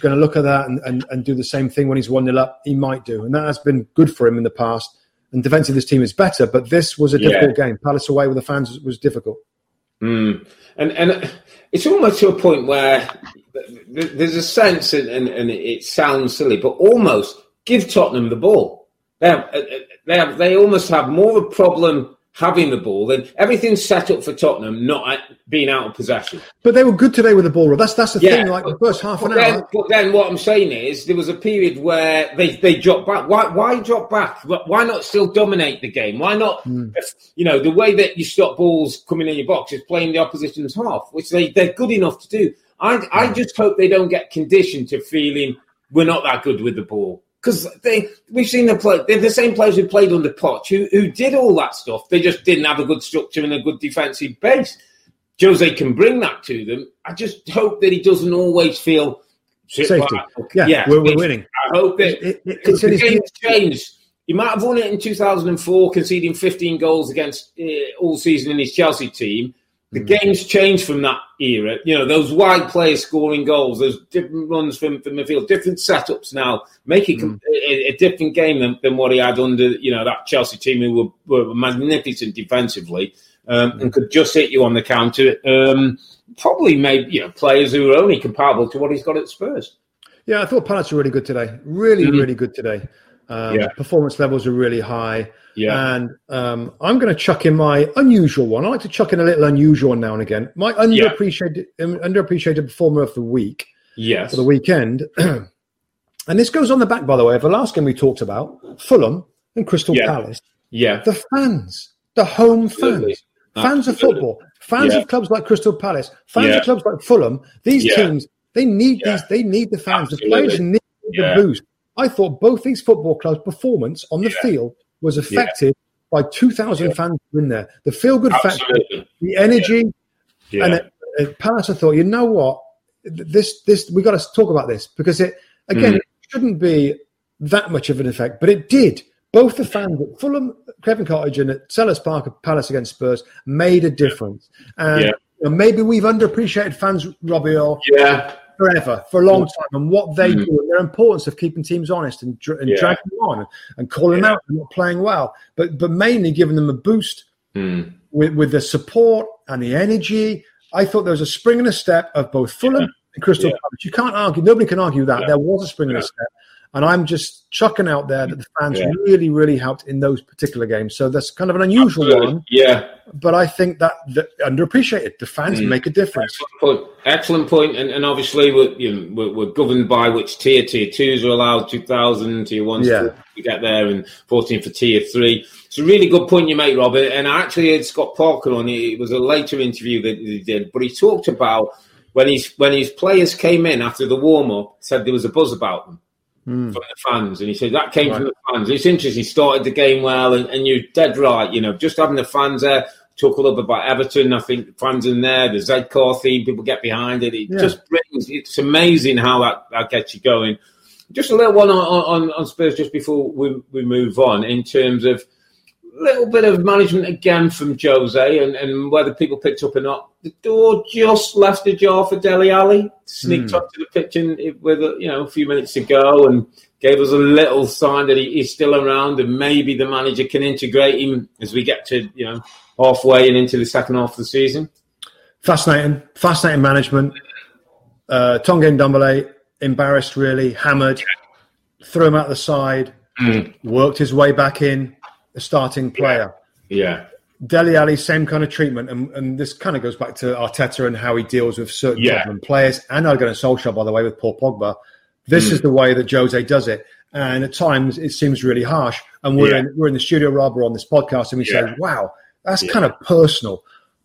going to look at that and, and, and do the same thing when he's one 0 up. He might do, and that has been good for him in the past. And defensively, this team is better, but this was a Yeah. difficult game. Palace away with the fans was, was difficult. Mm. And and it's almost to a point where th- th- there's a sense, and, and, and it sounds silly, but almost give Tottenham the ball. They have, uh, uh, they have, they almost have more of a problem having the ball than everything's set up for Tottenham not being out of possession. But they were good today with the ball. That's that's the Yeah, thing. Like the first half an But then, hour, but then what I'm saying is there was a period where they, they dropped back. Why why drop back? Why not still dominate the game? Why not? Hmm. You know the way that you stop balls coming in your box is playing the opposition's half, which they they're good enough to do. I I hmm. just hope they don't get conditioned to feeling we're not that good with the ball. Because they, we've seen them play. They're the same players who played under Poch, who who did all that stuff. They just didn't have a good structure and a good defensive base. Jose can bring that to them. I just hope that he doesn't always feel Safety. back. Yeah, we're- we're winning. I hope that It- it- because it's the game's changed. He might have won it in 2004, conceding 15 goals against uh, all season in his Chelsea team. The Hmm. game's changed from that era. You know, those wide players scoring goals, those different runs from, from midfield, different setups now, make it Hmm. com- a, a different game than, than what he had under, you know, that Chelsea team who were, were magnificent defensively um, Hmm. and could just hit you on the counter. Um, probably made, you know, players who are only comparable to what he's got at Spurs. Yeah, I thought Palace were really good today. Really, really good today. Um, Yeah. Performance levels are really high. Yeah. And um, I'm going to chuck in my unusual one. I like to chuck in a little unusual one now and again. My underappreciated um, underappreciated performer of the week Yes. for the weekend. and this goes on the back, by the way, of the last game we talked about, Fulham and Crystal Yeah. Palace. Yeah. The fans, the home Absolutely. fans, fans of football, fans Yeah. of clubs like Crystal Palace, fans Yeah. of clubs like Fulham. These Yeah. teams, they need Yeah. these. They need the fans. The players need Yeah. the boost. I thought both these football clubs' performance on the Yeah. field was affected by 2,000 fans in there. The feel-good factor, the energy, Yeah. and at, at Palace, I thought, you know what, this this we got to talk about this because it again Mm. it shouldn't be that much of an effect, but it did. Both the fans at Fulham, Craven Cottage, and at Selhurst Park at Palace against Spurs made a difference. And Yeah. you know, maybe we've underappreciated fans, Robbie, or yeah. Forever for a long time, and what they Mm. do, and their importance of keeping teams honest and, dr- and Yeah. dragging them on and calling them out and not playing well, but but mainly giving them a boost Mm. with, with the support and the energy. I thought there was a spring and a step of both Fulham and Crystal Yeah. Palace. You can't argue; nobody can argue that Yeah. there was a spring and a step. And I'm just chucking out there that the fans Yeah. really, really helped in those particular games. So that's kind of an unusual one, Yeah. but I think that, that underappreciated. The fans Mm. make a difference. Excellent point. Excellent point. And, and obviously, we're, you know, we're, we're governed by which tier. Tier twos are allowed 2,000, tier ones Yeah. to get there, and 14 for tier three. It's a really good point you make, Robert. And I actually had Scott Parker on. It was a later interview that he did, but he talked about when his when his players came in after the warm up, said there was a buzz about them Mm. from the fans, and he said that came from the fans. It's interesting. He started the game well, and, and you're dead right. You know, just having the fans there. Talk a little bit about Everton. I think fans in there, the Z car theme, people get behind it. It Yeah. just brings. It's amazing how that, that gets you going. Just a little one on, on, on Spurs just before we, we move on in terms of a little bit of management again from Jose and, and whether people picked up or not. The door just left ajar for Dele Alli. Sneaked up to the pitch in, with you know a few minutes to go and gave us a little sign that he, he's still around and maybe the manager can integrate him as we get to you know halfway and into the second half of the season. Fascinating, fascinating management. Uh, Tanguy Ndombele, embarrassed really, hammered, threw him out the side, worked his way back in, a starting player. Yeah, Dele Alli, same kind of treatment, and, and this kind of goes back to Arteta and how he deals with certain Yeah. players, and Ole Gunnar Solskjaer, by the way, with Paul Pogba. This is the way that Jose does it, and at times it seems really harsh. And we're Yeah. in we're in the studio, Rob, or on this podcast, and we Yeah. say, "Wow, that's kind of personal."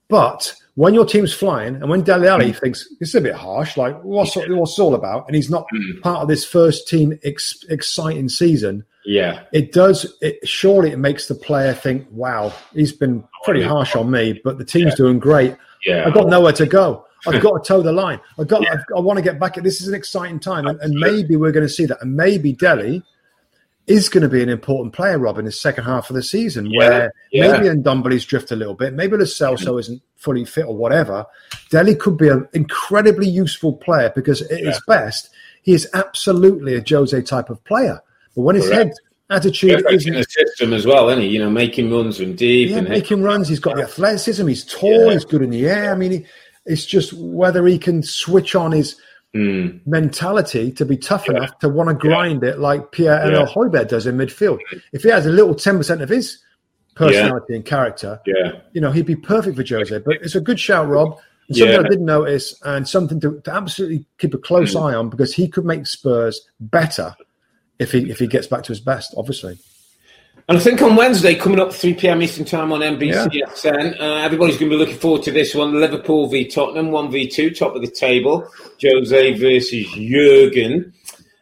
But when your team's flying, and when Dele Alli Mm. thinks this is a bit harsh, like what's what's it all about, and he's not Mm. part of this first team ex- exciting season, Yeah. it does. It surely it makes the player think, "Wow, he's been pretty harsh on me, but the team's doing great. Yeah. I've got nowhere to go. I've got to toe the line. I've got. I've, I want to get back. This is an exciting time, and, and maybe we're going to see that. And maybe Dele is going to be an important player, Rob, in the second half of the season, Yeah, where yeah. maybe Ndombele's drift a little bit. Maybe Lo Celso isn't fully fit or whatever. Dele could be an incredibly useful player because at his best, he is absolutely a Jose type of player. But when his Correct. head attitude isn't in the system as well, isn't he? You know, making runs from deep yeah, and making runs. He's got the athleticism. He's tall. Yeah. He's good in the air. I mean, he, it's just whether he can switch on his Mm. mentality to be tough enough to want to grind it like Pierre Yeah. Emile Højbjerg does in midfield. If he has a little ten percent of his personality and character, Yeah. you know, he'd be perfect for Jose. But it's a good shout, Rob. And something Yeah. I did notice, and something to, to absolutely keep a close Mm. eye on because he could make Spurs better if he if he gets back to his best. Obviously, And I think on Wednesday, coming up 3 p.m. Eastern Time on NBCSN, uh, everybody's going to be looking forward to this one. Liverpool v Tottenham, 1v2, top of the table. Jose versus Jurgen.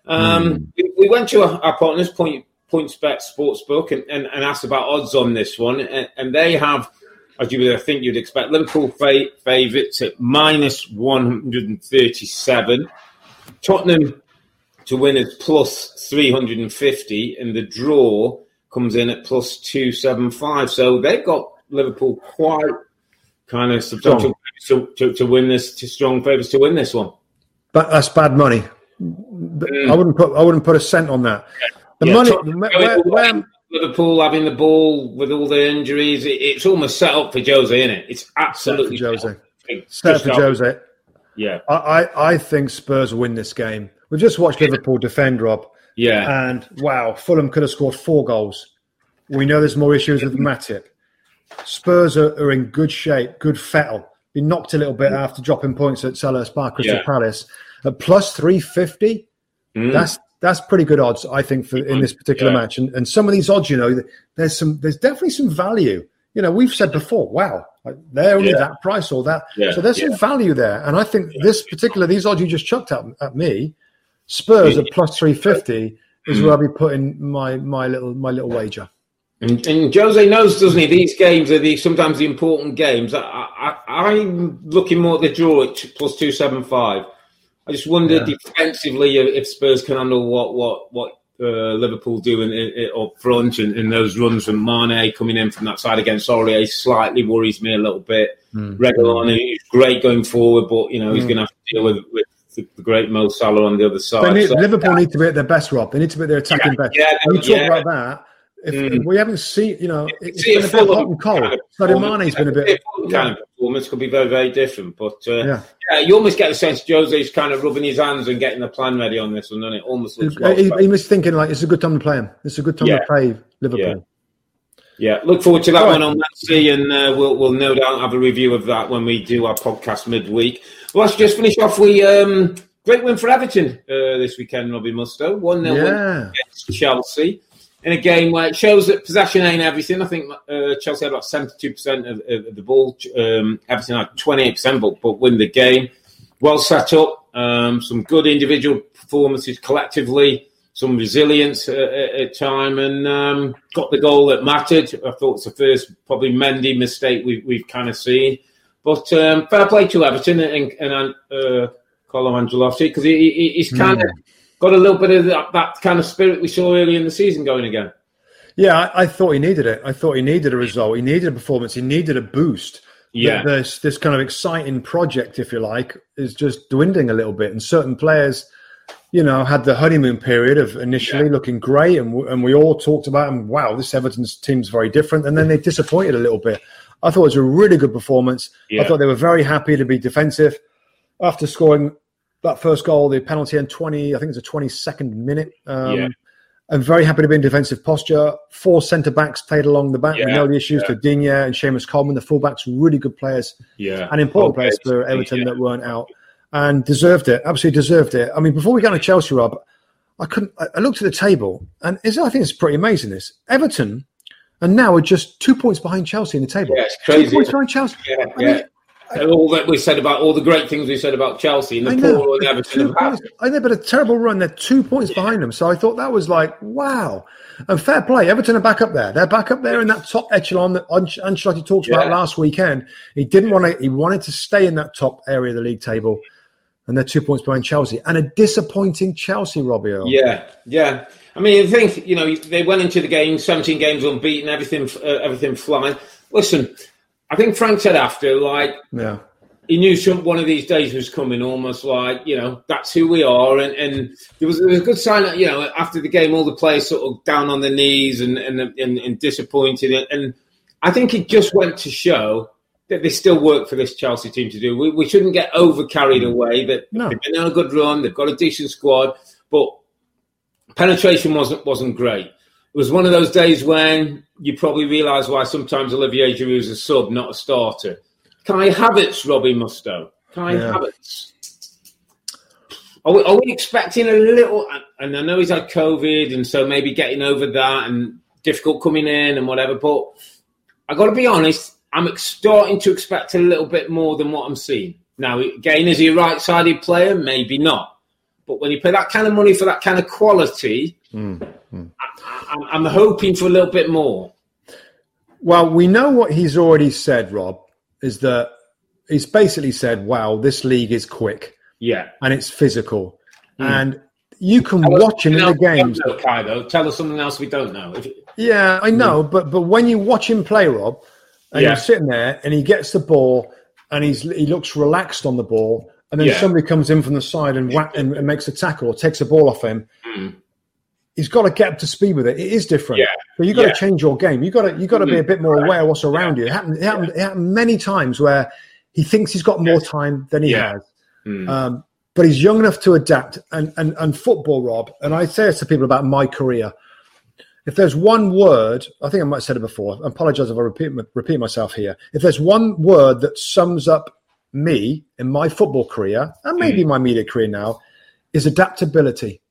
Um, we, we went to our, our partners, Point, PointsBet Sportsbook, and, and, and asked about odds on this one. And, and they have, as you would I think you'd expect, Liverpool fa- favourites at minus 137. Tottenham to win is plus 350 and the draw comes in at plus 275 so they've got liverpool quite kind of substantial to, to, to win this to strong favourites to win this one but that's bad money. I wouldn't put I wouldn't put a cent on that. The Mm. Yeah, money, where, where- liverpool having the ball with all the injuries it, it's almost set up for jose isn't it it's absolutely Set for Jose. Set for Jose. yeah I, I, I think Spurs win this game. We've just watched Liverpool defend, Rob, yeah and wow, Fulham could have scored four goals. We know there's more issues with Matip. Spurs are, are in good shape, good fettle. Been knocked a little bit after dropping points at Selhurst Park, Crystal Yeah. Palace. At plus 350, Mm. that's that's pretty good odds, I think, for in this particular Yeah. match. And, and some of these odds, you know, there's some there's definitely some value. You know, we've said before, wow, like they're only Yeah. that price or that. Yeah, So there's some value there. And I think this particular, these odds you just chucked at, at me, Spurs at plus 350 is Mm. where I'll be putting my my little my little wager. And, and Jose knows, doesn't he? These games are the sometimes the important games. I, I, I'm looking more at the draw at plus two seven five. I just wonder Yeah. defensively if Spurs can handle what what what uh, Liverpool do in, in, up front and, and those runs from Mane coming in from that side against Aurier slightly worries me a little bit. Hmm. Reguilon is great going forward, but you know he's going to have to deal with, with the, great Mo Salah on the other side. Need, So- Liverpool need to be at their best, Rob. They need to be at their attacking best. yeah, When you talk yeah. about that, if, Mm. if we haven't seen, you know, it's See, been a bit hot and cold. kind of Mane's been a bit. kind of performance could be very, very different. But uh, Yeah. yeah. you almost get the sense Jose's kind of rubbing his hands and getting the plan ready on this one, doesn't it? Almost looks He, planned. he was thinking like it's a good time to play him. It's a good time Yeah. to play Liverpool. Yeah, look forward to that All one right. on Wednesday, and uh, we'll we'll no doubt have a review of that when we do our podcast midweek. Let's just finish off. We um, great win for Everton uh, this weekend, Robbie Mustoe. One 0 win Yeah. against Chelsea in a game where it shows that possession ain't everything. I think uh, Chelsea had about seventy-two percent of, of the ball. Um, Everton had twenty-eight percent, but but win the game. Well set up. Um, some good individual performances collectively. Some resilience uh, at, at time, and um, got the goal that mattered. I thought it's the first probably Mendy mistake we've we've kind of seen. But um, fair play to Everton and, and uh, Carlo Ancelotti because he, he, he's kind of got a little bit of that, that kind of spirit we saw early in the season going again. Yeah, I, I thought he needed it. I thought he needed a result. He needed a performance. He needed a boost. Yeah. This this kind of exciting project, if you like, is just dwindling a little bit. And certain players, you know, had the honeymoon period of initially looking great, and and we all talked about them. Wow, this Everton team's very different. And then they disappointed a little bit. I thought it was a really good performance. I thought they were very happy to be defensive after scoring that first goal, the penalty in twenty. I think it's a twenty second minute. Um, Yeah. I'm very happy to be in defensive posture. Four centre backs played along the back. we Yeah, know the issues yeah. to Digne and Seamus Coleman, the fullbacks, really good players Yeah, and important Okay, players for Everton yeah. that weren't out and deserved it. Absolutely deserved it. I mean, before we on to Chelsea, Rob, I couldn't. I, looked at the table, and I think it's pretty amazing. This Everton, and now are just two points behind Chelsea in the table. Yeah, it's crazy. Two points behind Chelsea. Yeah, I yeah. mean, And all that we said about all the great things we said about Chelsea and the poor and Everton two have had. I know, but a terrible run. They're two points behind them. So I thought that was like, wow. And fair play. Everton are back up there. They're back up there in that top echelon that Anc- Ancelotti talked about last weekend. He didn't want to. He wanted to stay in that top area of the league table, and they're two points behind Chelsea. And a disappointing Chelsea, Robbie. Earle. Yeah, yeah. I mean, I think you know they went into the game, seventeen games unbeaten, everything, uh, everything flying. Listen, I think Frank said after, like yeah. he knew some one of these days was coming. Almost like you know that's who we are, and, and there was there was a good sign that you know after the game, all the players sort of down on their knees and and and, and disappointed, and I think it just went to show. That there's still work for this Chelsea team to do. We, we shouldn't get over carried away. That No. they've been on a good run. They've got a decent squad, but penetration wasn't wasn't great. It was one of those days when you probably realise why sometimes Olivier Giroud is a sub, not a starter. Kai Havertz, Robbie Mustoe. Kai Yeah. Havertz. Are we, are we expecting a little? And I know he's had COVID, and so maybe getting over that and difficult coming in and whatever. But I got to be honest, I'm starting to expect a little bit more than what I'm seeing now. Again, is he a right-sided player? Maybe not. But when you pay that kind of money for that kind of quality, mm, mm. I, I, I'm hoping for a little bit more. Well, we know what he's already said, Rob, is that he's basically said, wow, this league is quick Yeah. and it's physical. Hmm. And you can Tell watch him in the something else we games. know, Kai, though. Tell us something else we don't know. If, Yeah, I mm. know, but but when you watch him play, Rob, and Yeah. you're sitting there and he gets the ball and he's he looks relaxed on the ball, and then Yeah. somebody comes in from the side and whack and, and makes a tackle or takes a ball off him. Hmm. He's got to get up to speed with it. It is different. Yeah. But you've got Yeah. to change your game. You got to you got to be a hmm. bit more aware of what's around you. It happened, it happened. It happened many times where he thinks he's got more time than he has. Hmm. Um, but he's young enough to adapt. And, and and football, Rob. And I say this to people about my career. If there's one word, I think I might have said it before. I apologize if I repeat repeat myself here. If there's one word that sums up me in my football career and maybe mm. my media career now, is adaptability.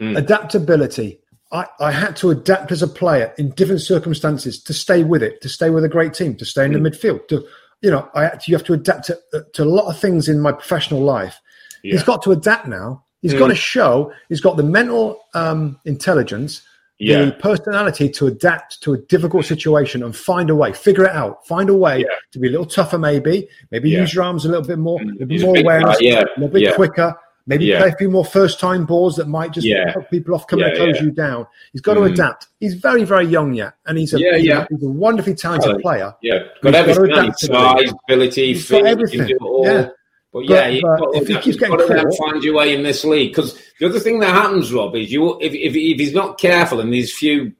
Mm. Adaptability. I, I had to adapt as a player in different circumstances to stay with it, to stay with a great team, to stay in the mm. midfield. To you know, I had to, you have to adapt to, uh, to a lot of things in my professional life. He's got to adapt now. He's got to show he's got the mental um, intelligence, Yeah. the personality to adapt to a difficult situation and find a way, figure it out, find a way Yeah. to be a little tougher, maybe, maybe Yeah. Mm. use your arms a little bit more, a little bit a more awareness, yeah, a little bit quicker, maybe play a few more first time balls that might just help people off, come and close you down. He's got to Mm. adapt. He's very, very young yet, and he's a, Yeah, he's, yeah. A, he's a wonderfully talented player. Yeah, got got everything. adaptability. Size, ability, He's got fit, can everything. do it all. Yeah. But yeah, But- you've but got, if he you've keeps got getting to caught- find your way in this league. Because the other thing that happens, Rob, is you if, if, if he's not careful and these few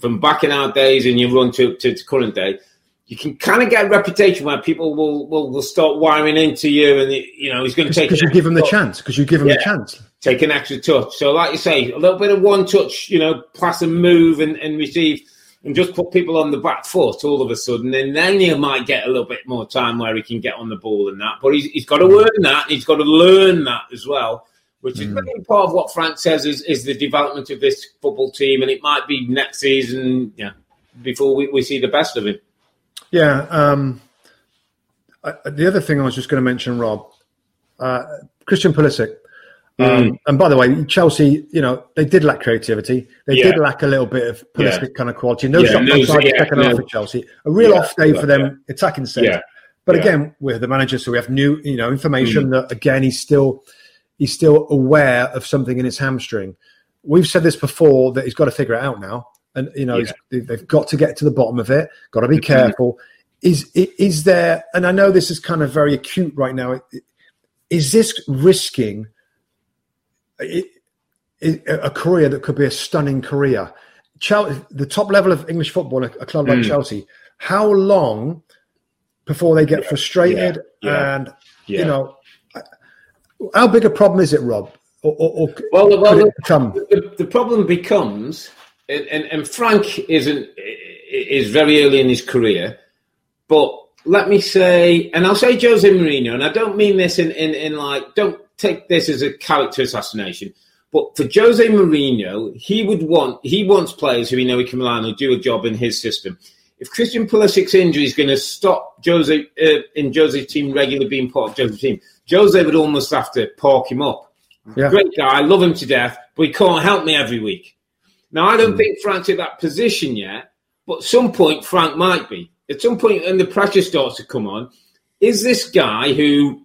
from back in our days and you run to, to, to current day, you can kind of get a reputation where people will, will, will start wiring into you and, you know, he's going to take Because you give him the chance. Because you give him Yeah. the chance. take an extra touch. So, like you say, a little bit of one touch, you know, pass and move and, and receive, and just put people on the back foot all of a sudden, and then you might get a little bit more time where he can get on the ball and that. But he's, he's got to learn that, and he's got to learn that as well, which is really part of what Frank says is, is the development of this football team, and it might be next season, yeah, before we, we see the best of him. Yeah. Um, I, the other thing I was just going to mention, Rob, uh, Christian Pulisic. Um, and by the way, Chelsea, you know, they did lack creativity. They Yeah. did lack a little bit of Pulisic Yeah. kind of quality. No Yeah, shot no, target yeah, second no. half for Chelsea. A real off day for them attacking sense. Yeah. But again, we're the manager, so we have new, you know, Mm. information that again he's still he's still aware of something in his hamstring. We've said this before that he's got to figure it out now, and you know they've got to get to the bottom of it. Got to be Mm-hmm. careful. Is is there? And I know this is kind of very acute right now. Is this risking i- i- a career that could be a stunning career? Chelsea, the top level of English football, a a club Mm. like Chelsea. How long before they get frustrated yeah, yeah, and yeah. you know how big a problem is it rob or, or, or Well, could well, it the, the problem becomes, and, and, and Frank isn't is very early in his career, but let me say, and I'll say Jose Mourinho, and I don't mean this in, in, in like, don't take this as a character assassination, But for Jose Mourinho, he would want he wants players who he know he can rely on who do a job in his system. If Christian Pulisic's injury is going to stop Jose uh, in Jose's team regularly being part of Jose's team, Jose would almost have to park him up. Yeah. Great guy, I love him to death, but he can't help me every week. Now I don't think Frank's at that position yet, but at some point Frank might be. At some and the pressure starts to come on, is this guy who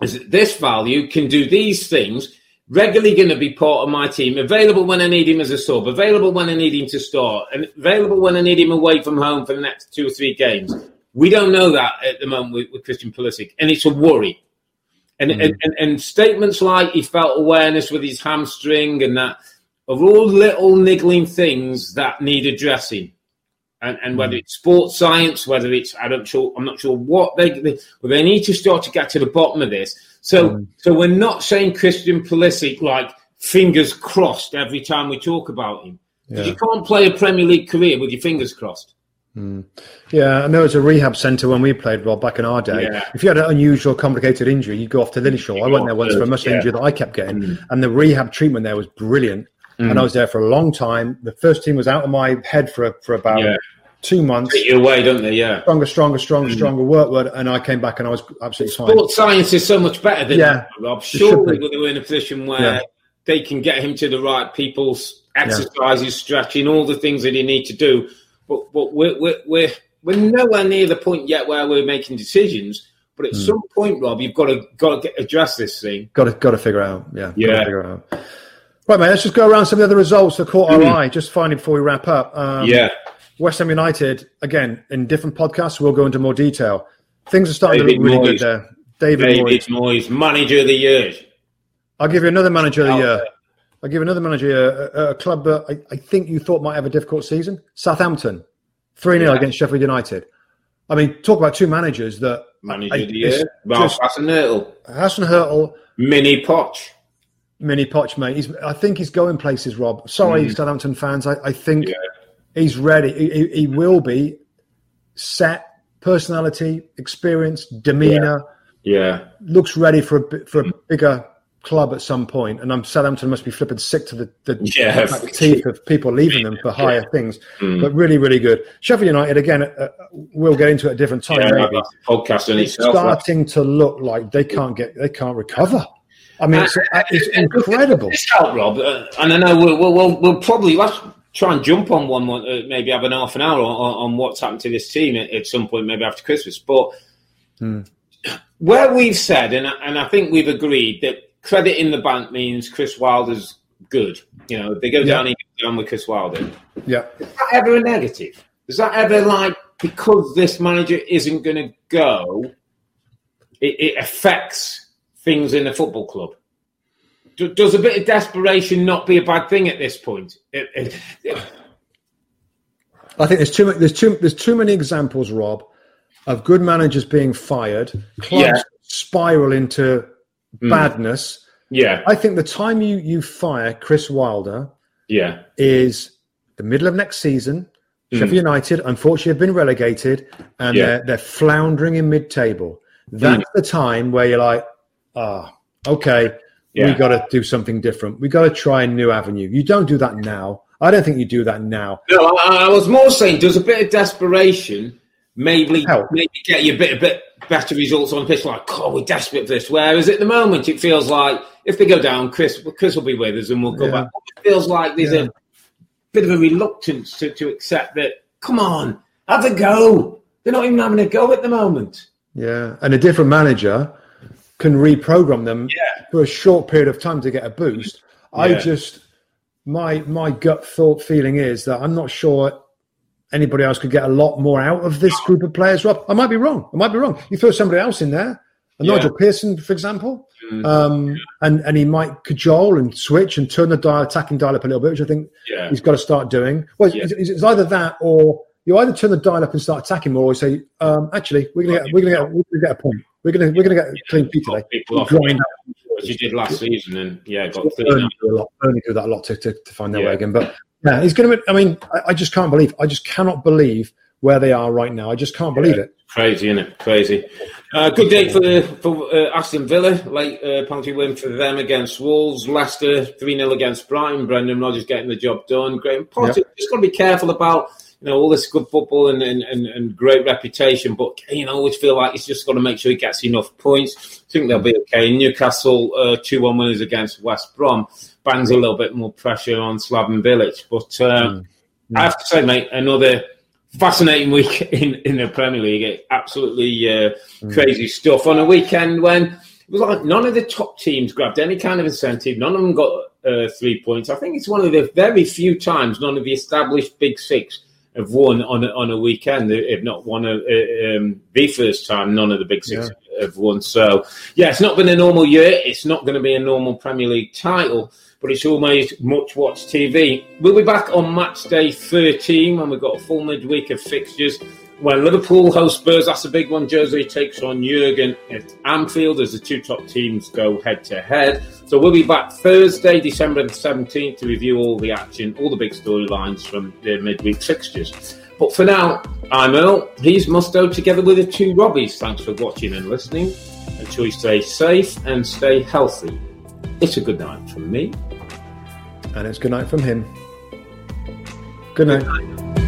this value can do these things? regularly going to be part of my team, available when I need him as a sub, available when I need him to start, and available when I need him away from home for the next two or three games. We don't know that at the moment with, with Christian Pulisic, and it's a worry. And, mm. and, and, and statements like he felt awareness with his hamstring and that are all little niggling things that need addressing. And, and whether hmm. it's sports science, whether it's I don't sure I'm not sure what they, they well they need to start to get to the bottom of this. So hmm. so we're not saying Christian Pulisic like fingers crossed every time we talk about him. 'Cause You can't play a Premier League career with your fingers crossed. Hmm. Yeah, and there was a rehab centre when we played, Rob, back in our day. Yeah. If you had an unusual, complicated injury, you'd go off to Lilleshall. I went there once for a muscle Yeah. injury that I kept getting, Mm. and the rehab treatment there was brilliant. And I was there for a long time. The first team was out of my head for for about Yeah. two months. Take you away, don't they? Yeah. Stronger, stronger, Mm. stronger, stronger workload, and I came back and I was absolutely fine. Sports science is so much better than Yeah, that, Rob. Surely be. we're in a position where Yeah. they can get him to the right people's exercises, stretching, all the things that he need to do. But but we're we're we're, we're nowhere near the point yet where we're making decisions. But at some point, Rob, you've got to got to get, address this thing. Got to got to figure out. Yeah, Yeah. Right, mate. Let's just go around some of the other results that caught our eye. Just finally before we wrap up. Um, Mm. yeah, West Ham United, again, in different podcasts, we'll go into more detail. Things are starting David to look really Moyes. good there. David, David Moyes. Moyes, manager of the year. I'll give you another manager of the year. I'll give you another manager of the year, a, a club that I, I think you thought might have a difficult season. Southampton, 3 0 Yeah. against Sheffield United. I mean, talk about two managers that. Manager I- of the year. Ralph just- Hasenhüttl. Hassan Hurtle, Mini Poch. Mini Poch, mate. He's, I think he's going places, Rob. Sorry, Southampton fans. I, I think Mm. Yeah. he's ready. He, he, will be set, personality, experience, demeanour. Yeah. looks ready for a for a bigger club at some point, and I'm Southampton must be flipping sick to the, the Yeah. back teeth of people leaving them for higher things. Mm. But really, really good. Sheffield United again. Uh, we'll get into it at a different time. Yeah, maybe podcast in it's itself. right? starting to look like they can't get they can't recover. I mean, it's, uh, it's incredible. This help, Rob, uh, and I know we'll, we'll, we'll, we'll probably let's try and jump on one, uh, maybe have an half an hour on, on what's happened to this team at, at some point, maybe after Christmas. But where we've said, and I, and I think we've agreed that credit in the bank means Chris Wilder's good. You know, they go Yeah. down, he down with Chris Wilder. Yeah, Is that ever a negative? Is that ever like because this manager isn't going to go, it, it affects things in the football club? Do, does a bit of desperation not be a bad thing at this point? I think there's too many, there's too there's too many examples, Rob, of good managers being fired, clubs Yeah. spiral into Mm. badness. yeah, I think the time you you fire Chris Wilder yeah, is the middle of next season. Sheffield United, unfortunately, have been relegated and Hmm. Yeah. they're, they're floundering in mid table. That's the time where you're like, ah, okay, we Yeah. got to do something different. We got to try a new avenue. You don't do that now. I don't think you do that now. No, I, I was more saying, does a bit of desperation maybe Help. maybe get you a bit a bit better results on the pitch? Like, oh, we're desperate for this. Whereas at the moment, it feels like if they go down, Chris Chris will be with us and we'll go Yeah. back. It feels like there's Yeah. a bit of a reluctance to, to accept that. Come on, have a go. They're not even having a go at the moment. Yeah, and a different manager can reprogram them Yeah. for a short period of time to get a boost. I just my my gut thought feeling is that I'm not sure anybody else could get a lot more out of this group of players. Rob, I might be wrong. I might be wrong. You throw somebody else in there, a Yeah. Nigel Pearson, for example, Mm. um, and and he might cajole and switch and turn the dial, attacking dial up a little bit, which I think Yeah. he's got to start doing. Well, Yeah. it's, it's- it's either that or you either turn the dial up and start attacking more, or you say, um, actually, we're gonna get we're gonna get we're gonna get a point. We're gonna we're gonna get a clean sheet today. People off Grind as you did last season, and yeah, got Burnley do a lot. Burnley do that a lot to, to, to find their Yeah. way again. But yeah, he's going to. I mean, I, I just can't believe. I just cannot believe where they are right now. I just can't believe it. Crazy, isn't it? Crazy. Uh, good day for for uh, Aston Villa. Late uh, penalty win for them against Wolves. Leicester 3 0 against Brighton. Brendan Rodgers getting the job done. Graham Potter. Yep. Just got to be careful about you know all this good football and, and, and, and, great reputation, but you know always feel like he's just got to make sure he gets enough points. I think they'll be okay. Newcastle uh, two one winners against West Brom bangs a little bit more pressure on Slaven Bilić. but um, mm. I have to say, mate, another fascinating week in, in the Premier League. Absolutely uh, mm. crazy stuff on a weekend when it was like none of the top teams grabbed any kind of incentive. None of them got uh, three points. I think it's one of the very few times none of the established big six have won on a, on a weekend, if not one of uh, um, the first time none of the big six yeah. have won. So yeah, it's not been a normal year. It's not going to be a normal Premier League title but it's almost much watched TV. We'll be back on match day 13 when we've got a full midweek of fixtures. When Liverpool host Spurs, that's a big one. Jose takes on Jurgen at Anfield as the two top teams go head to head. So we'll be back Thursday, December the 17th to review all the action, all the big storylines from the midweek fixtures. But for now, I'm Earle. He's Mustoe together with the two Robbies. Thanks for watching and listening. Until you stay safe and stay healthy. It's a good night from me. And it's good night from him. Good night. Good night.